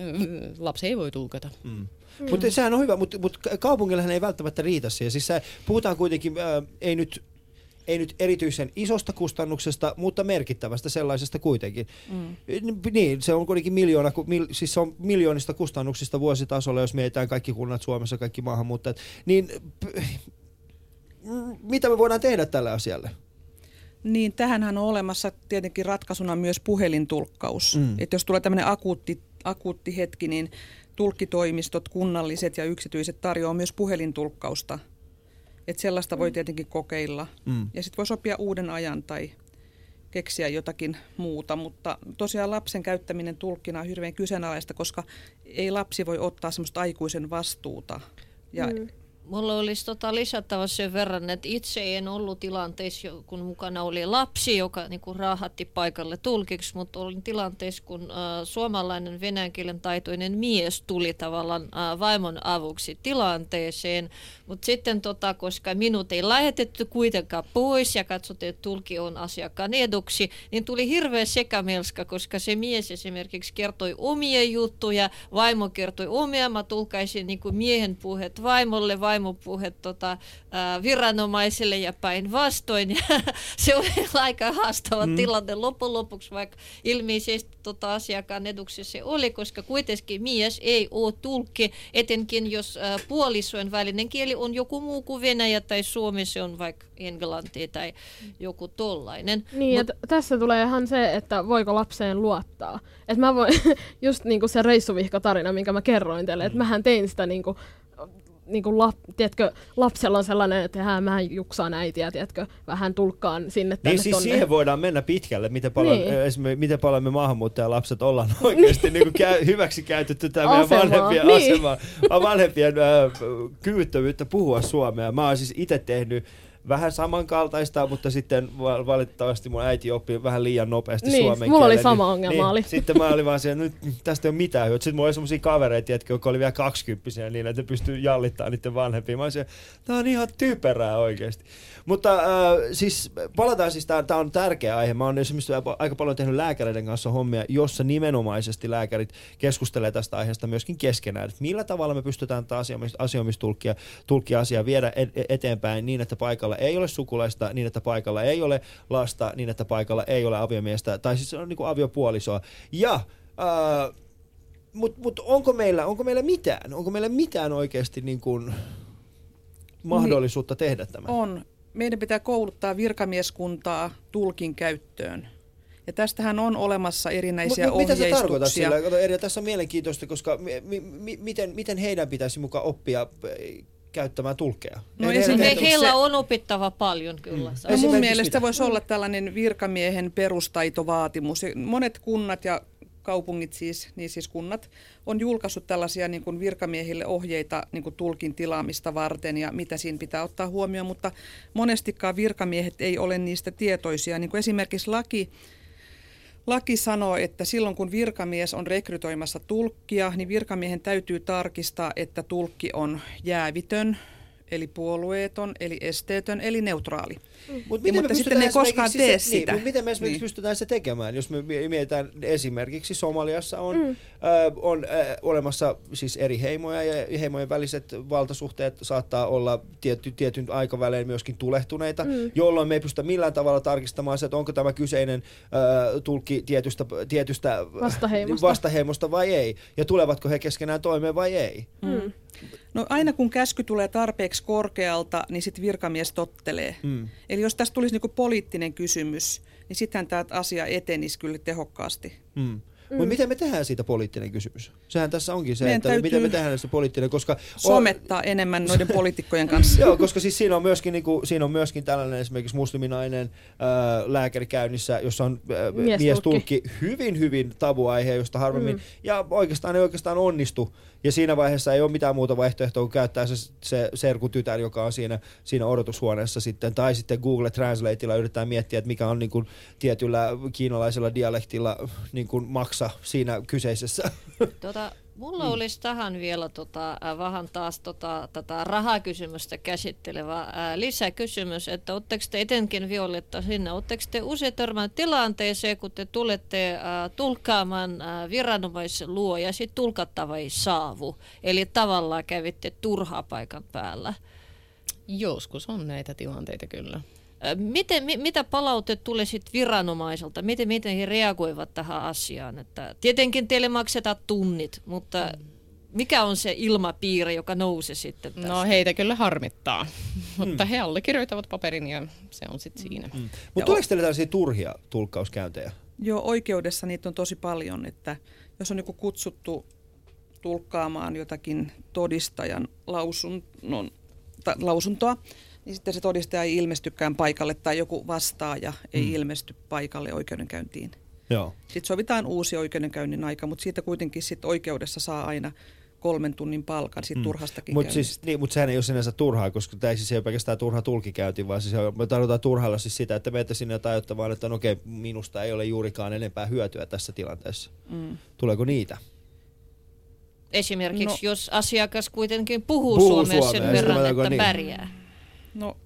lapsi ei voi tulkata.
Mm. Mm. Mutta sehän on hyvä, mutta mut kaupungillahan ei välttämättä riitä siihen. Siis se, puhutaan kuitenkin, ää, ei nyt ei nyt erityisen isosta kustannuksesta, mutta merkittävästä sellaisesta kuitenkin. Mm. Niin, se on kuitenkin miljoona, mil, siis se on miljoonista kustannuksista vuositasolla, jos mietitään kaikki kunnat Suomessa, kaikki maahanmuuttajat. Niin p- mm, mitä me voidaan tehdä tälle asialle?
Niin, tähänhän on olemassa tietenkin ratkaisuna myös puhelintulkkaus.
Mm.
Että jos tulee tämmöinen akuutti, akuutti hetki, niin tulkkitoimistot, kunnalliset ja yksityiset tarjoavat myös puhelintulkkausta. Että sellaista voi tietenkin kokeilla.
Mm.
Ja sitten voi sopia uuden ajan tai keksiä jotakin muuta, mutta tosiaan lapsen käyttäminen tulkkina on hirveän kyseenalaista, koska ei lapsi voi ottaa semmoista aikuisen vastuuta. Ja mm.
Mulla olisi tota lisättävä sen verran, että itse en ollut tilanteessa, kun mukana oli lapsi, joka niin kuin raahatti paikalle tulkiksi, mutta olin tilanteessa, kun äh, suomalainen venäjän kielen taitoinen mies tuli tavallaan äh, vaimon avuksi tilanteeseen, mutta sitten tota, koska minut ei lähetetty kuitenkaan pois ja katsottiin, että tulki on asiakkaan eduksi, niin tuli hirveä sekamelska, koska se mies esimerkiksi kertoi omia juttuja, vaimo kertoi omia, mä tulkaisin niin kuin miehen puhet vaimolle, vaimon puhet tota, ää, viranomaiselle ja päinvastoin. Ja se oli aika haastava mm. tilanne loppujen lopuksi, vaikka ilmeisesti tota, asiakkaan eduksi se oli, koska kuitenkin mies ei ole tulkki, etenkin jos ää, puolisojen välinen kieli on joku muu kuin venäjä tai suomi, se on vaikka englanti tai joku tollainen.
Niin,
Mut-
Mut... tässä tulee ihan se, että voiko lapseen luottaa. Että mä voin, just niinku se reissuvihko-tarina, minkä mä kerroin teille, että mähän tein sitä niinku, niinku lap, tiedätkö, lapsella on sellainen, että hän, mähän juksaan äitiä, tiedätkö, vähän tulkkaan sinne tänne
Niin siis
tonne.
siihen voidaan mennä pitkälle, miten paljon,
Niin.
niin. esimerkiksi, miten paljon me maahanmuuttajalapset ollaan oikeasti niin käy, hyväksi käytetty tämä meidän vanhempien
niin.
asema, vanhempien äh, kyvyttömyyttä puhua suomea. Mä oon siis itse tehnyt vähän samankaltaista, mutta sitten val- valitettavasti mun äiti oppi vähän liian nopeasti
Niin,
suomen
mulla oli
kielen,
sama
niin,
ongelma,
niin,
oli.
Sitten mä olin vaan siellä, nyt tästä ei ole mitään hyötyä. Sitten mulla oli semmosia kavereita, jotka jotka oli vielä kaksikymppisiä niin, että pystyy jallittamaan niiden vanhempia. Mä olisin, tää on ihan typerää oikeasti. Mutta äh, siis palataan siis, tää, on tärkeä aihe. Mä oon esimerkiksi aika paljon tehnyt lääkäreiden kanssa hommia, jossa nimenomaisesti lääkärit keskustelee tästä aiheesta myöskin keskenään. Että millä tavalla me pystytään tätä asioimistulkkia tulkkia asiaa viedä eteenpäin niin, että paikalla ei ole sukulaista, niin että paikalla ei ole lasta, niin että paikalla ei ole aviomiestä, tai siis on niin kuin aviopuolisoa. Ja äh, mutta mut onko, meillä, onko meillä mitään? Onko meillä mitään oikeasti niin kuin mahdollisuutta niin, tehdä tämä?
On. Meidän pitää kouluttaa virkamieskuntaa tulkin käyttöön. Ja tästähän on olemassa erinäisiä mut, ohjeistuksia. Mitä se tarkoittaa
sillä? Eri, tässä on mielenkiintoista, koska mi, mi, miten, miten heidän pitäisi mukaan oppia eh, käyttämään tulkkeja?
No he, he, heillä on opittava paljon kyllä. Mm.
No mun mielestä voisi olla tällainen virkamiehen perustaitovaatimus. Monet kunnat ja kaupungit siis, niin siis kunnat, on julkaissut tällaisia niin kuin virkamiehille ohjeita niin kuin tulkin tilaamista varten ja mitä siinä pitää ottaa huomioon, mutta monestikaan virkamiehet ei ole niistä tietoisia. Niin kuin esimerkiksi laki, Laki sanoo, että silloin kun virkamies on rekrytoimassa tulkkia, niin virkamiehen täytyy tarkistaa, että tulkki on jäävitön, eli puolueeton, eli esteetön, eli neutraali.
Mm. Mut miten mutta sitten ne ei koskaan tee se, sitä. Niin, miten me esimerkiksi niin. pystytään se tekemään, jos me mietitään esimerkiksi Somaliassa on, mm. äh, on äh, olemassa siis eri heimoja ja heimojen väliset valtasuhteet saattaa olla tietty, tietyn aikavälein myöskin tulehtuneita, mm. jolloin me ei pystytä millään tavalla tarkistamaan se, että onko tämä kyseinen äh, tulkki tietystä, tietystä
vastaheimosta.
vastaheimosta vai ei, ja tulevatko he keskenään toimeen vai ei.
Mm. No aina kun käsky tulee tarpeeksi korkealta, niin sitten virkamies tottelee. Mm. Eli jos tästä tulisi niinku poliittinen kysymys, niin sittenhän tämä asia etenisi kyllä tehokkaasti.
Mm. Mm. Mutta miten me tehdään siitä poliittinen kysymys? Sehän tässä onkin se, Meidän että miten me tehdään se poliittinen, koska...
Somettaa on... enemmän noiden poliitikkojen kanssa.
Joo, koska siis siinä on myöskin, niin kuin, siinä on myöskin tällainen esimerkiksi musliminainen äh, lääkäri käynnissä, jossa on äh, miestulkki. hyvin, hyvin tabuaihe, josta harvemmin... Mm. Ja oikeastaan ei oikeastaan onnistu. Ja siinä vaiheessa ei ole mitään muuta vaihtoehtoa kuin käyttää se, se serkutytär, joka on siinä, siinä odotushuoneessa sitten. Tai sitten Google Translateilla yritetään miettiä, että mikä on niin kuin tietyllä kiinalaisella dialektilla niin kuin maksa siinä kyseisessä.
Tota, Mulla mm. olisi tähän vielä tota, äh, vähän taas tota, tätä rahakysymystä käsittelevä ää, äh, lisäkysymys, että oletteko te etenkin Violetta sinne, oletteko te usein törmänneet tilanteeseen, kun te tulette ää, äh, tulkkaamaan ää, viranomaisen luo ja sitten tulkattava ei saavu, eli tavallaan kävitte turhaa paikan päällä?
Joskus on näitä tilanteita kyllä.
Miten, mi, mitä palaute tulee sitten viranomaiselta? Miten, miten he reagoivat tähän asiaan? Että tietenkin teille maksetaan tunnit, mutta mikä on se ilmapiiri, joka nousee sitten tästä?
No heitä kyllä harmittaa, mm. mutta he allekirjoittavat paperin ja se on sitten siinä. Mm.
Mutta tuleeko teille tällaisia turhia tulkkauskäyntejä?
Joo, oikeudessa niitä on tosi paljon, että jos on joku kutsuttu tulkkaamaan jotakin todistajan lausunnon, ta, lausuntoa, niin sitten se todistaja ei ilmestykään paikalle tai joku vastaaja ei mm. ilmesty paikalle oikeudenkäyntiin.
Joo.
Sitten sovitaan uusi oikeudenkäynnin aika, mutta siitä kuitenkin sit oikeudessa saa aina kolmen tunnin palkan siitä mm. turhastakin
Mutta siis, niin, mut sehän ei ole sinänsä turhaa, koska tämä ei siis ei ole pelkästään turha tulkikäynti, vaan siis me tarvitaan turhalla siis sitä, että meitä sinne tajuttamaan, vaan, että no okei, minusta ei ole juurikaan enempää hyötyä tässä tilanteessa. Mm. Tuleeko niitä?
Esimerkiksi no, jos asiakas kuitenkin puhuu, puhuu suomea sen verran, että niin. pärjää.
No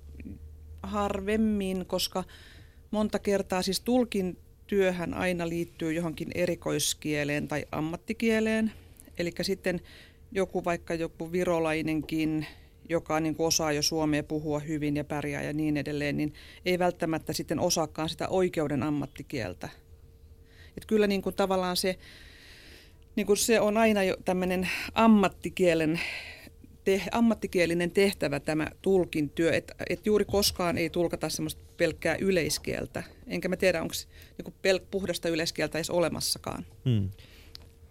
harvemmin, koska monta kertaa siis tulkin työhän aina liittyy johonkin erikoiskieleen tai ammattikieleen. Eli sitten joku vaikka joku virolainenkin, joka niin kuin osaa jo suomea puhua hyvin ja pärjää ja niin edelleen, niin ei välttämättä sitten osaakaan sitä oikeuden ammattikieltä. Et kyllä niin kuin tavallaan se, niin kuin se on aina jo tämmöinen ammattikielen te, ammattikielinen tehtävä tämä tulkin työ, että et juuri koskaan ei tulkata semmoista pelkkää yleiskieltä. Enkä mä tiedä, onko niinku pelk, puhdasta yleiskieltä edes olemassakaan. Hmm.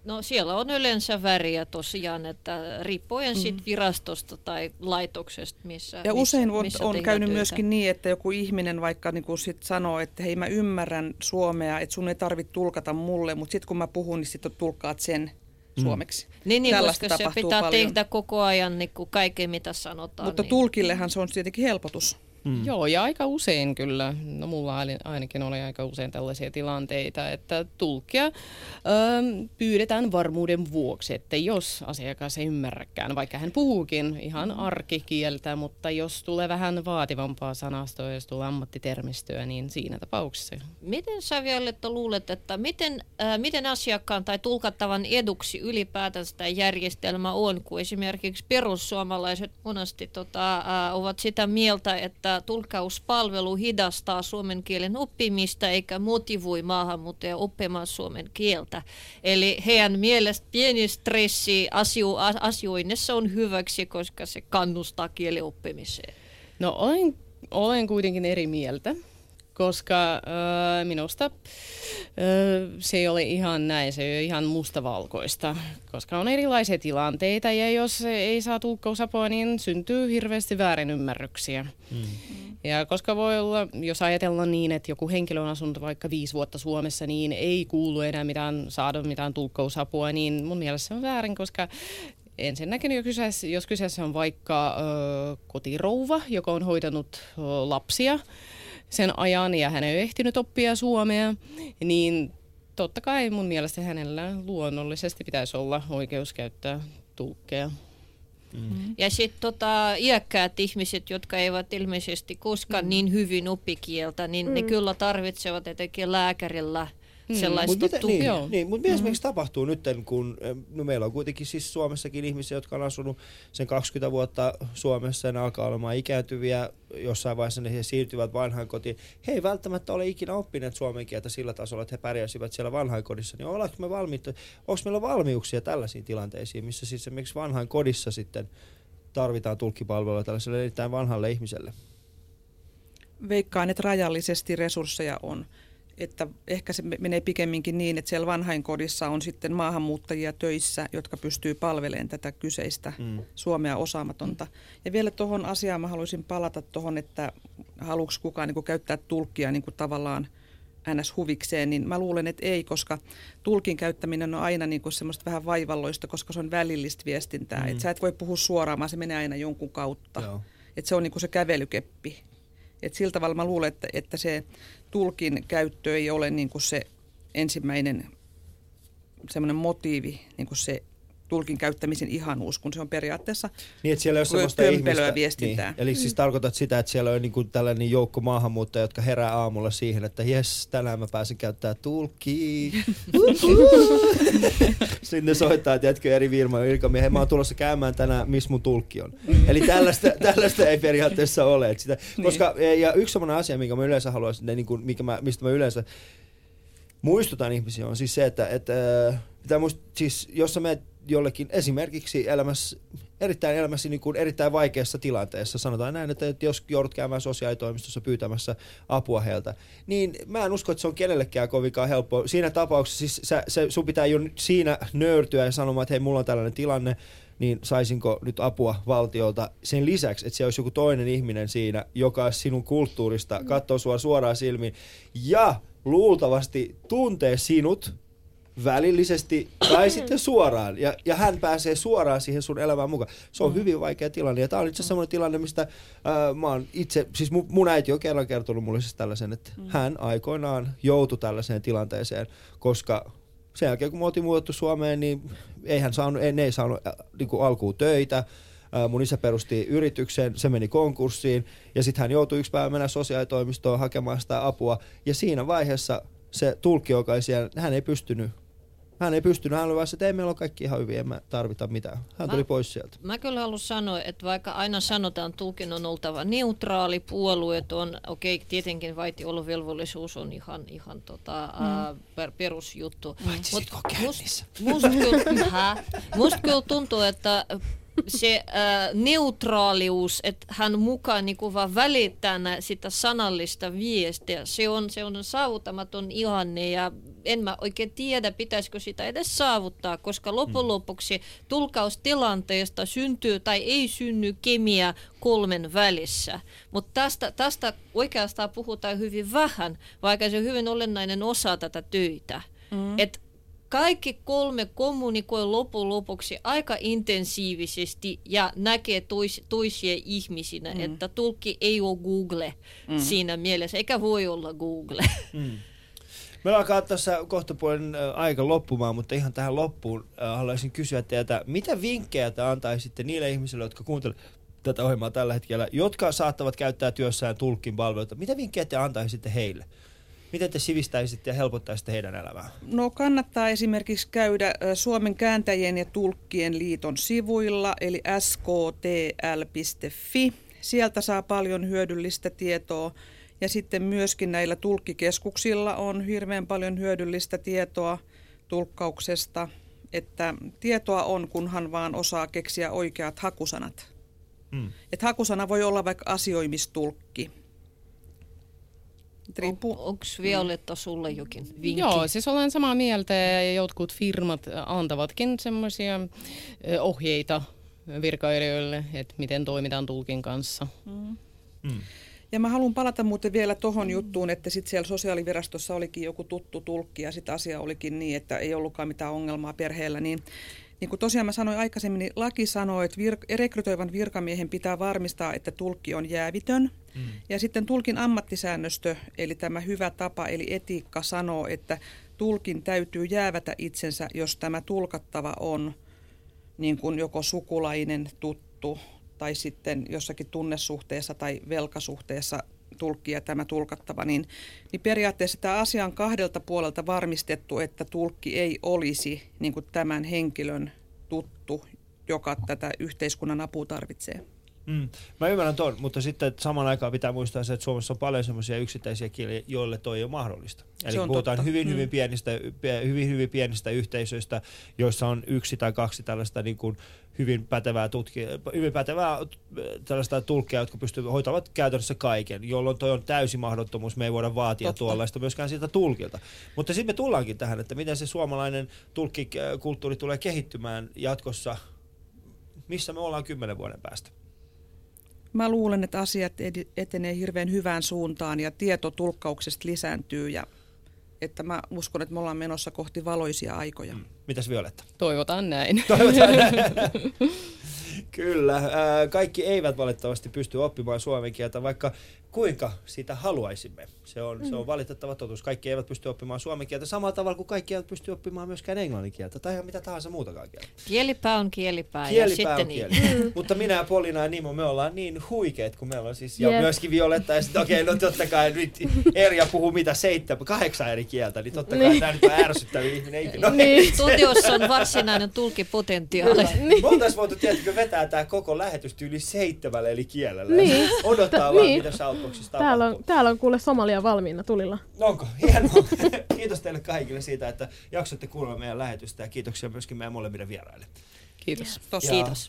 No siellä on yleensä väriä tosiaan, että riippuen mm. sit virastosta tai laitoksesta, missä
Ja
missä,
usein on, missä on käynyt työtä. myöskin niin, että joku ihminen vaikka niin sit sanoo, että hei mä ymmärrän suomea, että sun ei tarvitse tulkata mulle, mutta sitten kun mä puhun, niin sitten tulkkaat sen Mm. suomeksi.
Niin, niin koska se pitää paljon. tehdä koko ajan niin kuin kaiken, mitä sanotaan.
Mutta
niin.
tulkillehan se on tietenkin helpotus.
Mm. Joo, ja aika usein kyllä, no mulla ainakin oli aika usein tällaisia tilanteita, että tulkia ö, pyydetään varmuuden vuoksi, että jos asiakas ei ymmärräkään, vaikka hän puhuukin ihan arkikieltä, mutta jos tulee vähän vaativampaa sanastoa, jos tulee ammattitermistöä, niin siinä tapauksessa.
Miten sä Violetta luulet, että miten, äh, miten asiakkaan tai tulkattavan eduksi ylipäätään sitä järjestelmä on, kun esimerkiksi perussuomalaiset monesti tota, äh, ovat sitä mieltä, että tulkkauspalvelu hidastaa suomen kielen oppimista eikä motivoi maahanmuuttajia oppimaan suomen kieltä. Eli heidän mielestä pieni stressi asio- asioinnissa on hyväksi, koska se kannustaa kielen oppimiseen.
No olen, olen kuitenkin eri mieltä koska äh, minusta äh, se ei ole ihan näin, se ei ole ihan mustavalkoista, koska on erilaisia tilanteita ja jos ei saa tulkkausapua, niin syntyy hirveästi väärinymmärryksiä. Mm. Ja koska voi olla, jos ajatellaan niin, että joku henkilö on asunut vaikka viisi vuotta Suomessa, niin ei kuulu enää mitään, saada mitään tulkkausapua, niin mun mielestä se on väärin, koska ensinnäkin jo kyseessä, jos kyseessä on vaikka ö, kotirouva, joka on hoitanut ö, lapsia, sen ajan ja hän ei ehtinyt oppia suomea, niin totta kai mun mielestä hänellä luonnollisesti pitäisi olla oikeus käyttää tulkkeja.
Mm. Ja sitten tota, iäkkäät ihmiset, jotka eivät ilmeisesti koskaan mm. niin hyvin oppi kieltä, niin mm. ne kyllä tarvitsevat etenkin lääkärillä – Mm. sellaista
mut mitä, Niin, niin, mutta mitä mm-hmm. esimerkiksi tapahtuu nyt, kun no meillä on kuitenkin siis Suomessakin ihmisiä, jotka on asunut sen 20 vuotta Suomessa ja ne alkaa olemaan ikääntyviä, jossain vaiheessa ne siirtyvät vanhainkotiin. He ei välttämättä ole ikinä oppineet suomen kieltä sillä tasolla, että he pärjäisivät siellä vanhainkodissa. Niin ollaanko me valmiita, onko meillä valmiuksia tällaisiin tilanteisiin, missä siis esimerkiksi vanhainkodissa sitten tarvitaan tulkkipalvelua tällaiselle erittäin vanhalle ihmiselle?
Veikkaan, että rajallisesti resursseja on että ehkä se menee pikemminkin niin, että siellä vanhainkodissa on sitten maahanmuuttajia töissä, jotka pystyy palvelemaan tätä kyseistä mm. Suomea osaamatonta. Ja vielä tuohon asiaan mä haluaisin palata tuohon, että haluuks kukaan niin käyttää tulkkia niin tavallaan ns. huvikseen, niin mä luulen, että ei, koska tulkin käyttäminen on aina niin kuin semmoista vähän vaivalloista, koska se on välillistä viestintää. Mm. Et sä et voi puhua suoraan, vaan se menee aina jonkun kautta. Et se on niin kuin se kävelykeppi. Et sillä tavalla mä luulen, että, että se tulkin käyttö ei ole niin kuin se ensimmäinen semmoinen motiivi, niin kuin se tulkin käyttämisen ihanuus, kun se on periaatteessa
niin, että siellä
on ihmistä, viestintää.
Niin. Eli siis tarkoitat sitä, että siellä on niin kuin tällainen joukko maahanmuuttajia, jotka herää aamulla siihen, että jes, tänään mä pääsen käyttämään tulkkiä. Sinne soittaa, tiedätkö, eri virma virkamiehen, mä oon tulossa käymään tänään, missä mun tulkki on. Mm. Eli tällaista, tällaista ei periaatteessa ole. Että sitä, niin. koska, ja yksi sellainen asia, minkä mä yleensä haluaisin, niin kuin, mikä mä, mistä mä yleensä muistutan ihmisiä, on siis se, että, että pitää muist, siis, jos sä menet jollekin esimerkiksi elämässä, erittäin elämässä niin kuin erittäin vaikeassa tilanteessa, sanotaan näin, että jos joudut käymään sosiaalitoimistossa pyytämässä apua heiltä, niin mä en usko, että se on kenellekään kovinkaan helppoa. Siinä tapauksessa siis sä, se, sun pitää jo siinä nöyrtyä ja sanomaan, että hei, mulla on tällainen tilanne, niin saisinko nyt apua valtiolta sen lisäksi, että se olisi joku toinen ihminen siinä, joka sinun kulttuurista katsoo sua suoraan silmiin ja luultavasti tuntee sinut välillisesti tai sitten suoraan. Ja, ja hän pääsee suoraan siihen sun elämään mukaan. Se on mm. hyvin vaikea tilanne. Ja tämä on itse asiassa semmoinen tilanne, mistä ää, mä oon itse, siis mun, mun äiti on kerran kertonut mulle siis tällaisen, että mm. hän aikoinaan joutui tällaiseen tilanteeseen, koska sen jälkeen kun me oltiin muutettu Suomeen, niin ei hän saanut, ei, ne ei saanut äh, niin alkuun töitä. Äh, mun isä perusti yrityksen, se meni konkurssiin ja sitten hän joutui yksi päivä mennä sosiaalitoimistoon hakemaan sitä apua. Ja siinä vaiheessa se tulkki, joka ei siellä, hän ei pystynyt hän ei pystynyt, hän oli vaan että ei meillä ole kaikki ihan hyviä, emme tarvita mitään. Hän mä, tuli pois sieltä.
Mä kyllä haluan sanoa, että vaikka aina sanotaan, tulkin on oltava neutraali, on, okei, okay, tietenkin vaitiolovelvollisuus on ihan, ihan tota, mm. per, perusjuttu.
Mutta must,
musta, kyllä, musta kyllä tuntuu, että se äh, neutraalius, että hän mukaan niin kuin vaan välittää sitä sanallista viestiä, se on, se on saavutamaton ihanne ja en mä oikein tiedä, pitäisikö sitä edes saavuttaa, koska lopun mm. lopuksi tulkaustilanteesta syntyy tai ei synny kemia kolmen välissä. Mutta tästä, tästä oikeastaan puhutaan hyvin vähän, vaikka se on hyvin olennainen osa tätä töitä. Mm. Et kaikki kolme kommunikoi lopun lopuksi aika intensiivisesti ja näkee tois, toisia ihmisinä, mm. että tulkki ei ole Google mm. siinä mielessä, eikä voi olla Google. Mm.
Meillä alkaa tässä kohtapuolen aika loppumaan, mutta ihan tähän loppuun haluaisin kysyä teiltä, mitä vinkkejä te antaisitte niille ihmisille, jotka kuuntelevat tätä ohjelmaa tällä hetkellä, jotka saattavat käyttää työssään tulkin palveluita. Mitä vinkkejä te antaisitte heille? Miten te sivistäisitte ja helpottaisitte heidän elämää?
No kannattaa esimerkiksi käydä Suomen kääntäjien ja tulkkien liiton sivuilla, eli sktl.fi. Sieltä saa paljon hyödyllistä tietoa. Ja sitten myöskin näillä tulkkikeskuksilla on hirveän paljon hyödyllistä tietoa tulkkauksesta. Että tietoa on, kunhan vaan osaa keksiä oikeat hakusanat. Mm. Et hakusana voi olla vaikka asioimistulkki.
On, Onko Violetta sulle jokin vinkki?
Joo, siis olen samaa mieltä ja jotkut firmat antavatkin semmoisia ohjeita virkailijoille, että miten toimitaan tulkin kanssa. Mm.
Mm. Ja mä haluan palata muuten vielä tuohon juttuun, että sitten siellä sosiaalivirastossa olikin joku tuttu tulkki ja sitten asia olikin niin, että ei ollutkaan mitään ongelmaa perheellä, niin niin kuin tosiaan mä sanoin aikaisemmin, niin laki sanoo, että vir- rekrytoivan virkamiehen pitää varmistaa, että tulkki on jäävitön. Mm. Ja sitten tulkin ammattisäännöstö, eli tämä hyvä tapa, eli etiikka sanoo, että tulkin täytyy jäävätä itsensä, jos tämä tulkattava on niin kuin joko sukulainen, tuttu tai sitten jossakin tunnesuhteessa tai velkasuhteessa tulkki ja tämä tulkattava, niin, niin periaatteessa tämä asia on kahdelta puolelta varmistettu, että tulkki ei olisi niin kuin tämän henkilön tuttu, joka tätä yhteiskunnan apua tarvitsee.
Mm. Mä ymmärrän ton, mutta sitten saman aikaan pitää muistaa se, että Suomessa on paljon sellaisia yksittäisiä kieliä, joille toi ei ole mahdollista. Eli puhutaan totta. hyvin, hyvin, mm. pienistä, hyvin, hyvin pienistä yhteisöistä, joissa on yksi tai kaksi tällaista niin kuin hyvin pätevää, tutki, hyvin pätevää tällaista tulkkia, jotka pystyvät hoitavat käytännössä kaiken, jolloin toi on täysi mahdottomuus. Me ei voida vaatia Totta. tuollaista myöskään siltä tulkilta. Mutta sitten me tullaankin tähän, että miten se suomalainen tulkkikulttuuri tulee kehittymään jatkossa, missä me ollaan kymmenen vuoden päästä.
Mä luulen, että asiat etenee hirveän hyvään suuntaan ja tieto tulkkauksesta lisääntyy ja että mä uskon, että me ollaan menossa kohti valoisia aikoja. Mm.
Mitäs Violetta?
Toivotaan näin.
Toivotaan näin. Kyllä. Kaikki eivät valitettavasti pysty oppimaan suomen kieltä, vaikka kuinka sitä haluaisimme. Se on, mm. se on mm. valitettava totuus. Kaikki eivät pysty oppimaan suomen kieltä samalla tavalla kuin kaikki eivät pysty oppimaan myöskään englannin kieltä tai ihan mitä tahansa muutakaan kieltä.
Kielipää on kielipää.
Kielipää ja on kieli. Niin. Mutta minä ja Polina ja Nimo, me ollaan niin huikeet kuin me ollaan siis. Ja yep. myöskin Violetta ja sitten okei, okay, no totta kai nyt Erja puhuu mitä seitsemän, kahdeksan eri kieltä, niin totta kai niin. tämä nyt on ärsyttäviä ihminen. No,
niin. Studiossa on varsinainen tulkipotentiaali.
niin. Me oltaisiin voitu tietenkin vetää tämä koko lähetys yli seitsemällä eli kielellä. Niin. Odottaa vaan, niin. mitä sä Outboxissa
täällä on, täällä on kuule Somalia valmiina tulilla.
Onko? Hienoa. Kiitos teille kaikille siitä, että jaksoitte kuulla meidän lähetystä ja kiitoksia myöskin meidän molemmille vieraille.
Kiitos.
Ja, Kiitos.